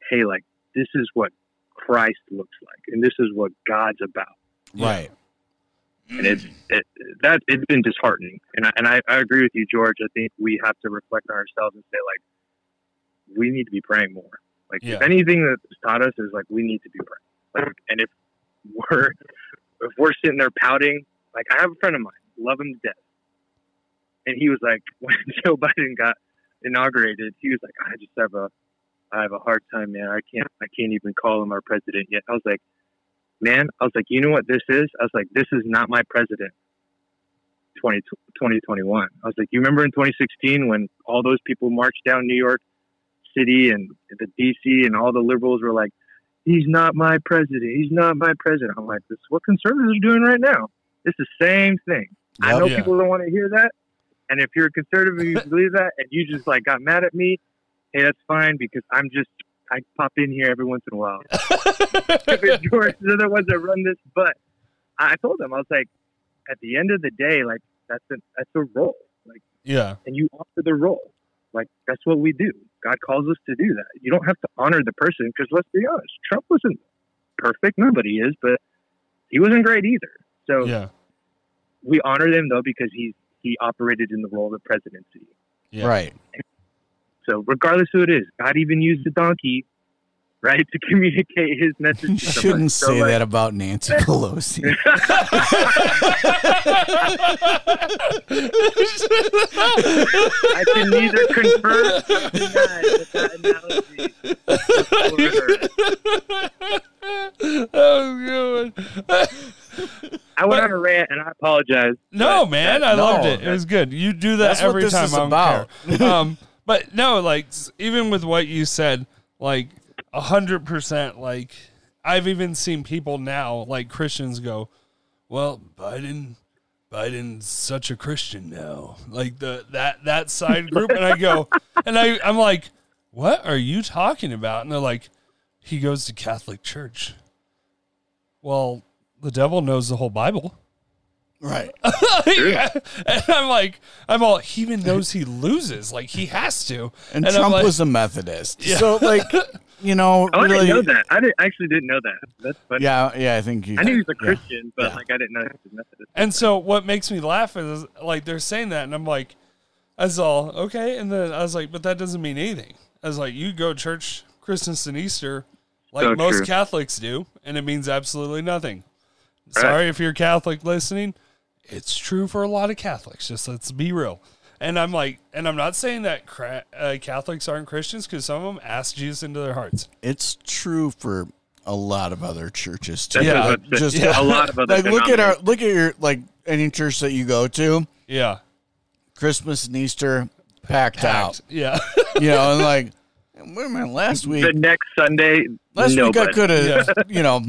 hey, like this is what Christ looks like and this is what God's about Right. and it's it, that it's been disheartening. And I, and I, I agree with you, George. I think we have to reflect on ourselves and say like we need to be praying more. Like if anything that's taught us is like we need to be praying. Like and if we're if we're sitting there pouting, like I have a friend of mine, love him to death, and he was like <laughs> when Joe Biden got inaugurated, he was like I just have a I have a hard time, man. I can't I can't even call him our president yet. I was like man, I was like, you know what this is? I was like, this is not my president. 20, 2021. I was like, you remember in 2016 when all those people marched down New York City and the DC and all the liberals were like, he's not my president. He's not my president. I'm like, this is what conservatives are doing right now. It's the same thing. I know Yeah. people don't want to hear that. And if you're a conservative and you <laughs> believe that and you just like got mad at me, hey, that's fine because I'm just, I pop in here every once in a while. If George, they're the ones that run this. But I told them, I was like, at the end of the day, like that's a that's a role, like, Yeah. and you offer the role, like that's what we do. God calls us to do that. You don't have to honor the person because let's be honest, Trump wasn't perfect. Nobody is, but he wasn't great either. So Yeah. we honor them though because he's he operated in the role of the presidency. Yeah. Right. So regardless who it is, God even used the donkey, right, to communicate his <laughs> message. You shouldn't So, say like, that about Nancy <laughs> Pelosi. I can neither confirm nor deny with that analogy. that was good. I went on a rant and I apologize. No, man, that- I loved it. It was good. You do that That's what every this time. is I don't about. care. um, but no, like even with what you said, like a hundred percent. Like I've even seen people now, like Christians, go, "Well, Biden, Biden's such a Christian now." Like the that that side group, and I go, <laughs> and I I'm like, "What are you talking about?" And they're like, "He goes to Catholic church." Well, the devil knows the whole Bible. Right. <laughs> and I'm like, I'm all, he even knows he loses. Like, he has to. And, I'm Trump like, was a Methodist. Yeah. So, like, <laughs> you know, Oh, I didn't know that. I, didn't, I actually didn't know that. That's funny. Yeah, yeah, I think he. I knew he was a yeah. Christian, but Yeah. like I didn't know he was a Methodist. And so what makes me laugh is, like, they're saying that, and I'm like, I was all, okay. And then I was like, but that doesn't mean anything. I was like, you go to church Christmas and Easter like So most true. Catholics do, and it means absolutely nothing. Right. Sorry if you're Catholic listening. It's true for a lot of Catholics. Just let's be real. And I'm like, and I'm not saying that cra- uh, Catholics aren't Christians because some of them ask Jesus into their hearts. It's true for a lot of other churches too. Yeah, what- Like, just a lot of other like look at our look at your like any church that you go to, Yeah. Christmas and Easter packed, Packed. out. Yeah. You know, and like <laughs> wait a minute, last week the next Sunday. last week I could have you know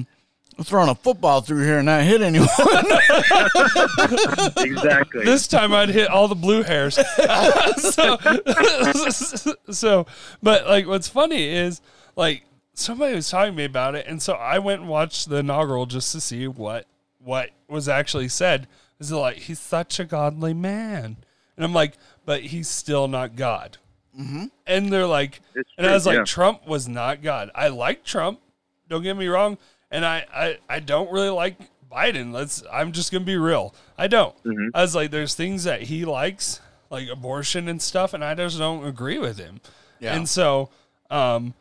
thrown a football through here and not hit anyone. <laughs> exactly. this time I'd hit all the blue hairs. <laughs> so, <laughs> so, but like, what's funny is like somebody was talking to me about it, and so I went and watched the inaugural just to see what what was actually said. Is like he's such a godly man, and I'm like, but he's still not God. Mm-hmm. And they're like, It's and I was like, yeah. Trump was not God. I like Trump. Don't get me wrong. And I, I, I don't really like Biden. Let's I'm just gonna be real. I don't. Mm-hmm. I was like, there's things that he likes, like abortion and stuff, and I just don't agree with him. Yeah. And so, um,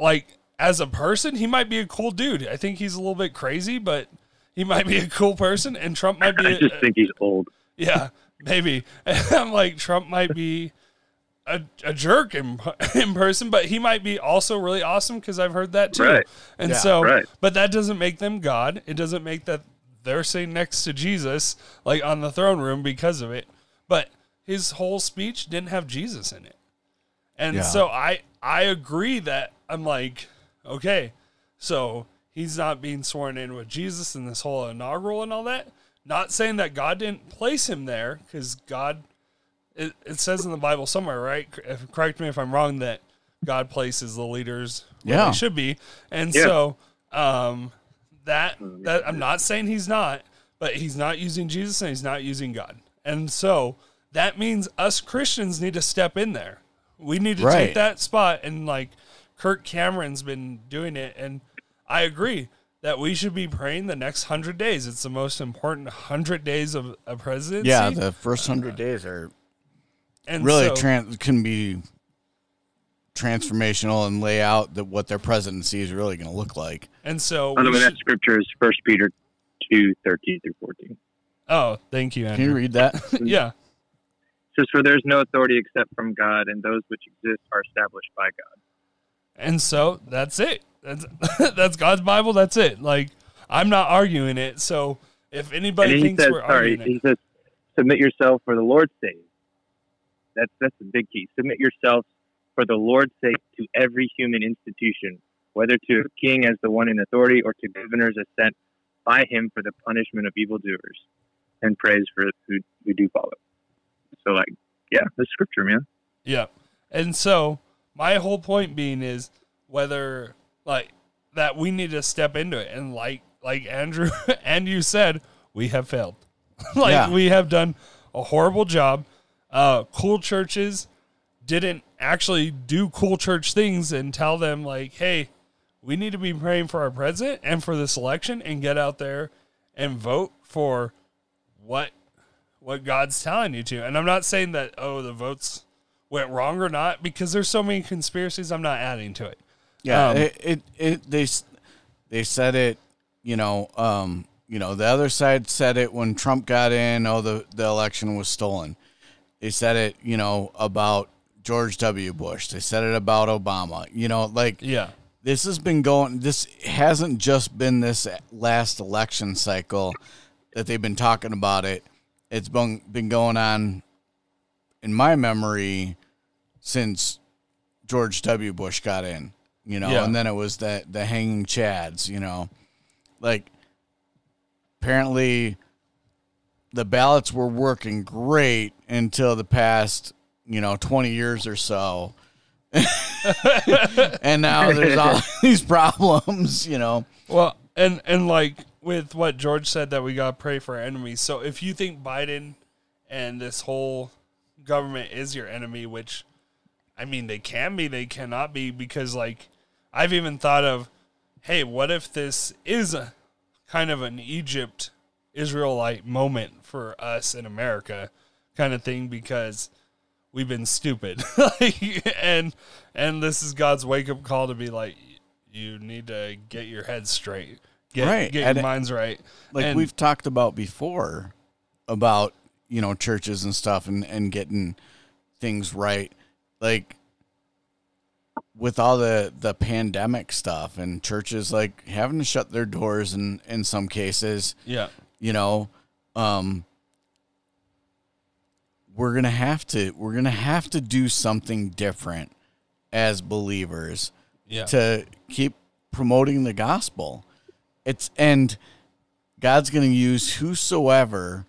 like as a person, he might be a cool dude. I think he's a little bit crazy, but he might be a cool person. And Trump might be. <laughs> I just think he's old. yeah, maybe. And <laughs> I'm like, Trump might be a, a jerk in, <laughs> in person, but he might be also really awesome because I've heard that too. Right. And Yeah. so, Right. but that doesn't make them God. It doesn't make that they're sitting next to Jesus, like on the throne room because of it. But his whole speech didn't have Jesus in it. And Yeah. so I I agree that I'm like, okay, so he's not being sworn in with Jesus in this whole inaugural and all that. Not saying that God didn't place him there, because God, it, it says in the Bible somewhere, right? If, correct me if I'm wrong, that God places the leaders where Yeah. they should be, and Yeah. so um, that that I'm not saying he's not, but he's not using Jesus and he's not using God, and so that means us Christians need to step in there. We need to Right. take that spot, and like Kirk Cameron's been doing it, and I agree that we should be praying the next hundred days. It's the most important hundred days of a presidency. Yeah, the first hundred days are and really so- tran- can be transformational and lay out that what their presidency is really going to look like. and so By the we way, that should- scripture is First Peter two thirteen through fourteen. oh, thank you, Can you read that? <laughs> yeah, It says, "For there is no authority except from God, and those which exist are established by God." and so that's it. That's <laughs> that's God's Bible. That's it. Like I'm not arguing it. So if anybody thinks says, we're sorry, arguing it, he says, submit yourself for the Lord's sake. That's that's the big key. Submit yourself for the Lord's sake to every human institution, whether to a king as the one in authority or to governors as sent by him for the punishment of evildoers, and praise for who who do follow. So, like, yeah, the scripture, man. Yeah. And so my whole point being is whether like that we need to step into it and like like Andrew <laughs> and you said, we have failed. <laughs> like Yeah. we have done a horrible job. Uh cool churches didn't actually do cool church things and tell them like, hey, we need to be praying for our president and for this election and get out there and vote for what what God's telling you to. And I'm not saying that oh the votes went wrong or not because there's so many conspiracies. I'm not adding to it. Yeah, Um, it, it it they they said it, you know, um, you know, the other side said it when Trump got in. Oh, the the election was stolen. They said it, you know, about George W. Bush. They said it about Obama. You know, like Yeah, this has been going. This hasn't just been this last election cycle that they've been talking about it. It's been been going on, in my memory, since George W. Bush got in. You know, Yeah. and then it was the the hanging chads. You know, like apparently the ballots were working great until the past you know 20 years or so <laughs> and now there's all <laughs> <laughs> these problems you know Well, and and like with what George said that we gotta pray for our enemies. So if you think Biden and this whole government is your enemy, which I mean they can be, they cannot be, because like I've even thought of, hey, what if this is a kind of an Egypt Israelite moment for us in America kind of thing because we've been stupid. <laughs> and and this is God's wake up call to be like you need to get your head straight. Get, Right, get and your minds right. like And- we've talked about before about you know churches and stuff and and getting things right like with all the the pandemic stuff and churches like having to shut their doors and in some cases Yeah. You know um we're gonna have to we're gonna have to do something different as believers Yeah. to keep promoting the gospel it's and god's gonna use whosoever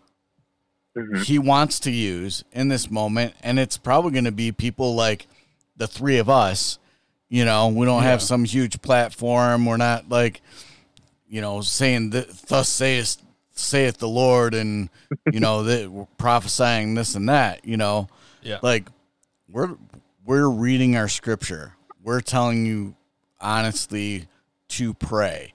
Mhm. he wants to use in this moment and it's probably gonna be people like the three of us you know we don't have some huge platform we're not like you know, saying that thus saith saith the Lord, and you know <laughs> that we're prophesying this and that. You know, Yeah. like we're we're reading our scripture. We're telling you honestly to pray,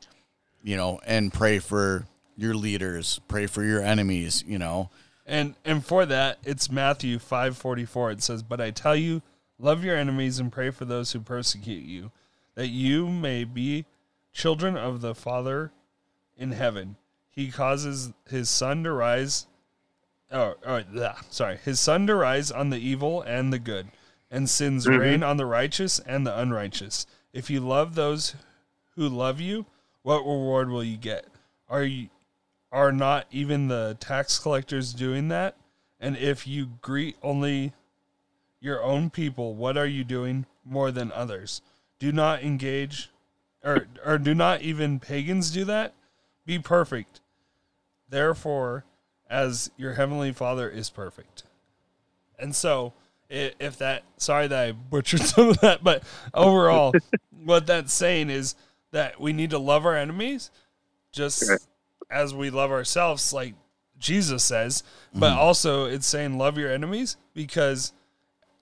you know, and pray for your leaders, pray for your enemies. You know, And and for that, it's Matthew five forty four. It says, "But I tell you, love your enemies and pray for those who persecute you, that you may be children of the Father in heaven. He causes his sun to rise. Oh, oh yeah, sorry, his sun to rise on the evil and the good, and sends mm-hmm. rain on the righteous and the unrighteous. If you love those who love you, what reward will you get? Are you are not even the tax collectors doing that? And if you greet only your own people, what are you doing more than others? Do not engage or or do not even pagans do that? Be perfect. Therefore, as your heavenly Father is perfect. And so, if that sorry that I butchered <laughs> some of that, but overall, <laughs> what that's saying is that we need to love our enemies just Right. as we love ourselves, like Jesus says. But also, it's saying love your enemies because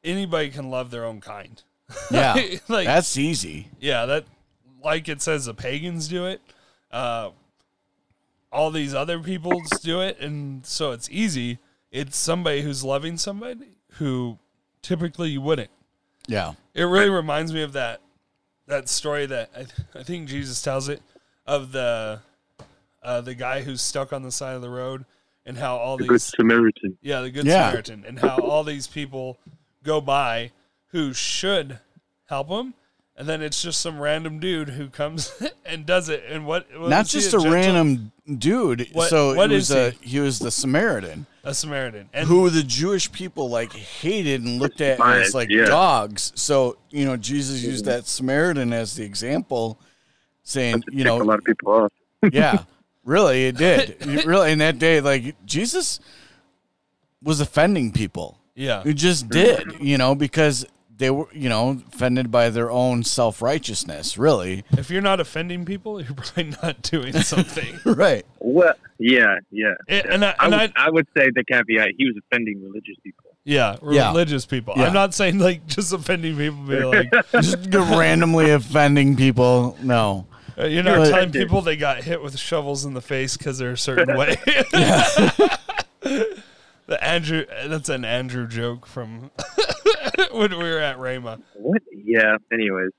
anybody can love their own kind. <laughs> Yeah, like that's easy. yeah, that like it says the pagans do it. Uh, all these other peoples do it, and so it's easy. It's somebody who's loving somebody who typically you wouldn't. Yeah, It really reminds me of that that story that I, th- I think Jesus tells it of the uh, the guy who's stuck on the side of the road and how all The Good these Samaritan. yeah the good Yeah. Samaritan and how all these people go by who should help him and then it's just some random dude who comes <laughs> and does it and what, what not just a gentle- random dude. What- so what it was is a, he? he was the Samaritan. a Samaritan and who the Jewish people like hated and looked at as like yeah. dogs. So you know, Jesus used that Samaritan as the example, saying, you know, a lot of people off. <laughs> yeah, really, it did. <laughs> You- really, in that day, like Jesus was offending people. yeah It just did, you know, because they were, you know, offended by their own self righteousness. Really, if you're not offending people you're probably <laughs> not doing something <laughs> right? Well, yeah, yeah. And- yeah. and I- I, would, I would say the caveat: he was offending religious people. yeah Yeah. religious people Yeah. I'm not saying like <laughs> just offending people be like Just randomly offending people. No, Uh, You're not But- telling people they got hit with shovels in the face because they're a certain way. The Andrew, that's an Andrew joke from <laughs> when we were at Rama. What? Yeah. Anyways,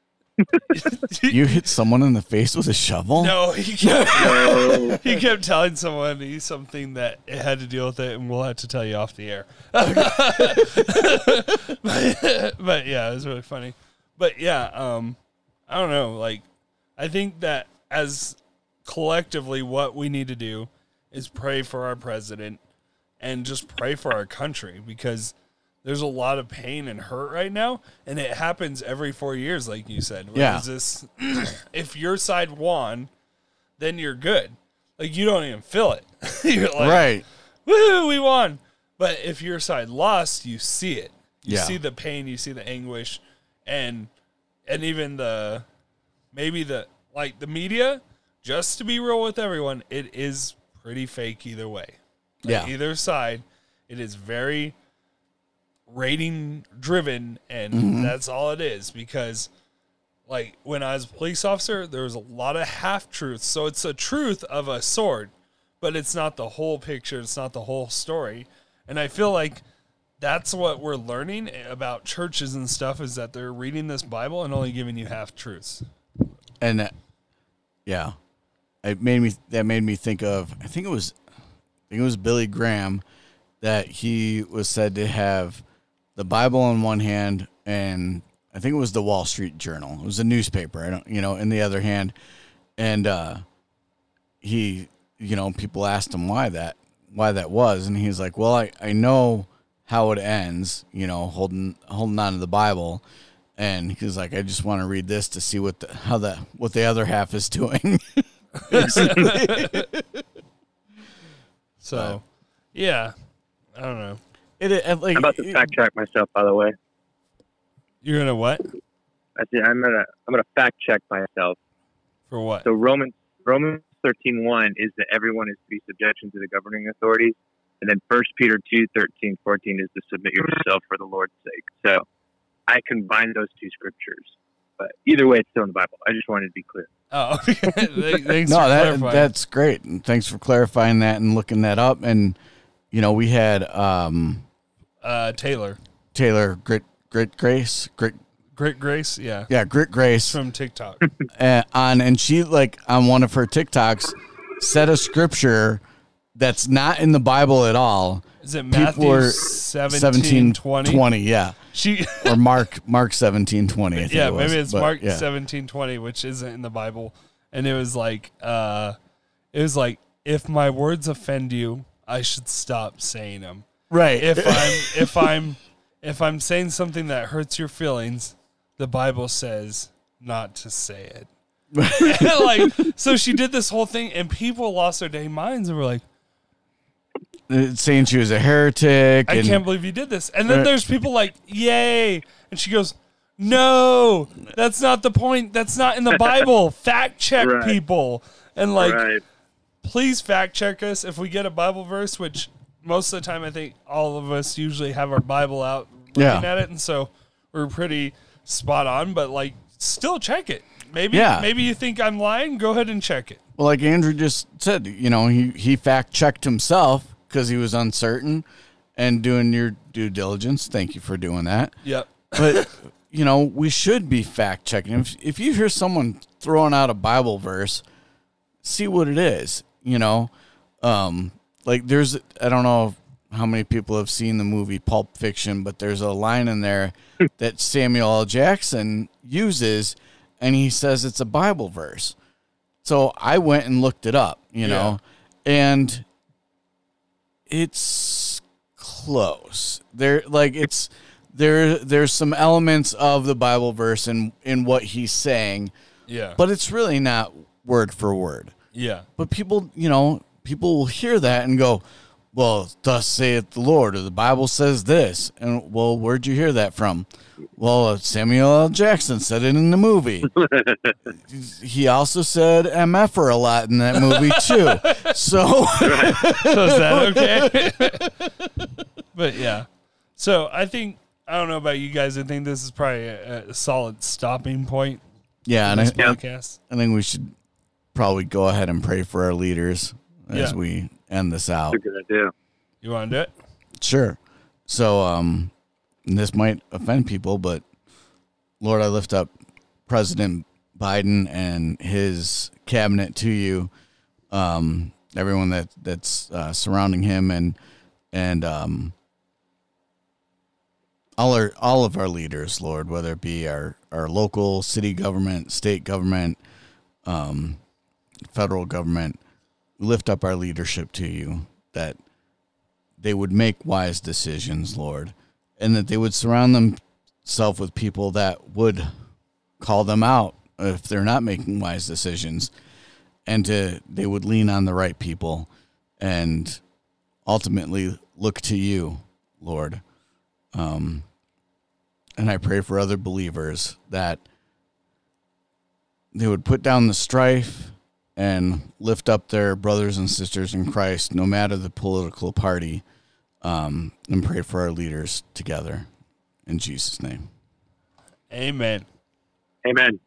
<laughs> you hit someone in the face with a shovel. No, he kept, no. <laughs> he kept telling someone he something that it had to deal with it, and we'll have to tell you off the air. but, but yeah, it was really funny. But yeah, um, I don't know. Like, I think that as collectively, what we need to do is pray for our president and just pray for our country because there's a lot of pain and hurt right now, and it happens every four years, like you said. Yeah. This, <clears throat> if your side won, then you're good. Like you don't even feel it. <laughs> you're like, right? woo, we won. But if your side lost, you see it. You Yeah. see the pain, you see the anguish, and and even the maybe the like the media. Just to be real with everyone, it is pretty fake either way. Like, Yeah. Either side, it is very rating driven, and Mm-hmm. that's all it is. Because, like, when I was a police officer, there was a lot of half truths. So it's a truth of a sort, but it's not the whole picture. It's not the whole story. And I feel like that's what we're learning about churches and stuff is that they're reading this Bible and only giving you half truths. and that, yeah, it made me that made me think of I think it was think it was Billy Graham that he was said to have the Bible in one hand and I think it was the Wall Street Journal. It was a newspaper. I don't you know in the other hand, and uh, he you know people asked him why that why that was and he's like well I, I know how it ends you know holding holding on to the bible and he's like i just want to read this to see what the how the what the other half is <laughs> doing <laughs> <laughs> So, yeah, I don't know. it, it like I'm about to fact check myself, by the way. You're gonna what I said I'm gonna I'm gonna fact check myself. for what? So Romans Romans thirteen one is that everyone is to be subjection to the governing authorities, and then First Peter two thirteen fourteen is to submit yourself for the Lord's sake. So I combine those two scriptures, but either way, it's still in the Bible. I just wanted to be clear. Oh, <laughs> thanks <laughs> no for that clarifying. that's great and thanks for clarifying that and looking that up and you know we had um uh, Taylor, taylor grit grit grace grit Grit Grace, yeah, yeah grit grace from TikTok. <laughs> uh, on and she like on one of her TikToks said a scripture that's not in the Bible at all. Is it Matthew 17, 17 20? 20, yeah. She, Or <laughs> Mark Mark 17 20. I think yeah, it was. maybe it's But, Mark yeah. seventeen twenty, which isn't in the Bible, and it was like, uh, it was like, if my words offend you, I should stop saying them. Right. If I'm, if I'm, if I'm saying something that hurts your feelings, the Bible says not to say it. <laughs> <laughs> like, so she did this whole thing, and people lost their dang minds and were like, Uh, saying she was a heretic. I can't believe you did this. And then uh, there's people like, yay. And she goes, no, that's not the point. That's not in the <laughs> Bible. fact check Right. people. And like, right. please fact check us if we get a Bible verse, which most of the time I think all of us usually have our Bible out looking Yeah. at it. And so we're pretty spot on, but like, still check it. Maybe, Yeah. maybe you think I'm lying. Go ahead and check it. Well, like Andrew just said, you know, he, he fact checked himself because he was uncertain and doing your due diligence. Thank you for doing that. Yep. But, you know, we should be fact checking. If, if you hear someone throwing out a Bible verse, see what it is, you know? Um, like there's, I don't know how many people have seen the movie Pulp Fiction, but there's a line in there <laughs> that Samuel L. Jackson uses, and he says it's a Bible verse. So I went and looked it up, you know, and it's close. There, like it's there. There's some elements of the Bible verse in in what he's saying, Yeah. but it's really not word for word. yeah. But people, you know, people will hear that and go, "Well, thus saith the Lord," or the Bible says this. And well, where'd you hear that from? Well, uh, Samuel L. Jackson said it in the movie. <laughs> he also said "mf'er" a lot in that movie too. <laughs> So So is that <laughs> okay? but yeah. So I think I don't know about you guys. I think this is probably a, a solid stopping point yeah, and I, podcast. I think we should probably go ahead and pray for our leaders as Yeah. we end this out. That's a good idea. You want to do it? Sure. So, um, and this might offend people, but Lord, I lift up President Biden and his cabinet to you, um, everyone that that's uh, surrounding him, and and um, all our all of our leaders, Lord, whether it be our our local city government, state government, um, federal government, we lift up our leadership to you that they would make wise decisions, Lord, and that they would surround themselves with people that would call them out if they're not making wise decisions, and to they would lean on the right people, and ultimately look to you, Lord. Um, and I pray for other believers that they would put down the strife and lift up their brothers and sisters in Christ, no matter the political party, um, and pray for our leaders together. In Jesus' name. Amen. Amen.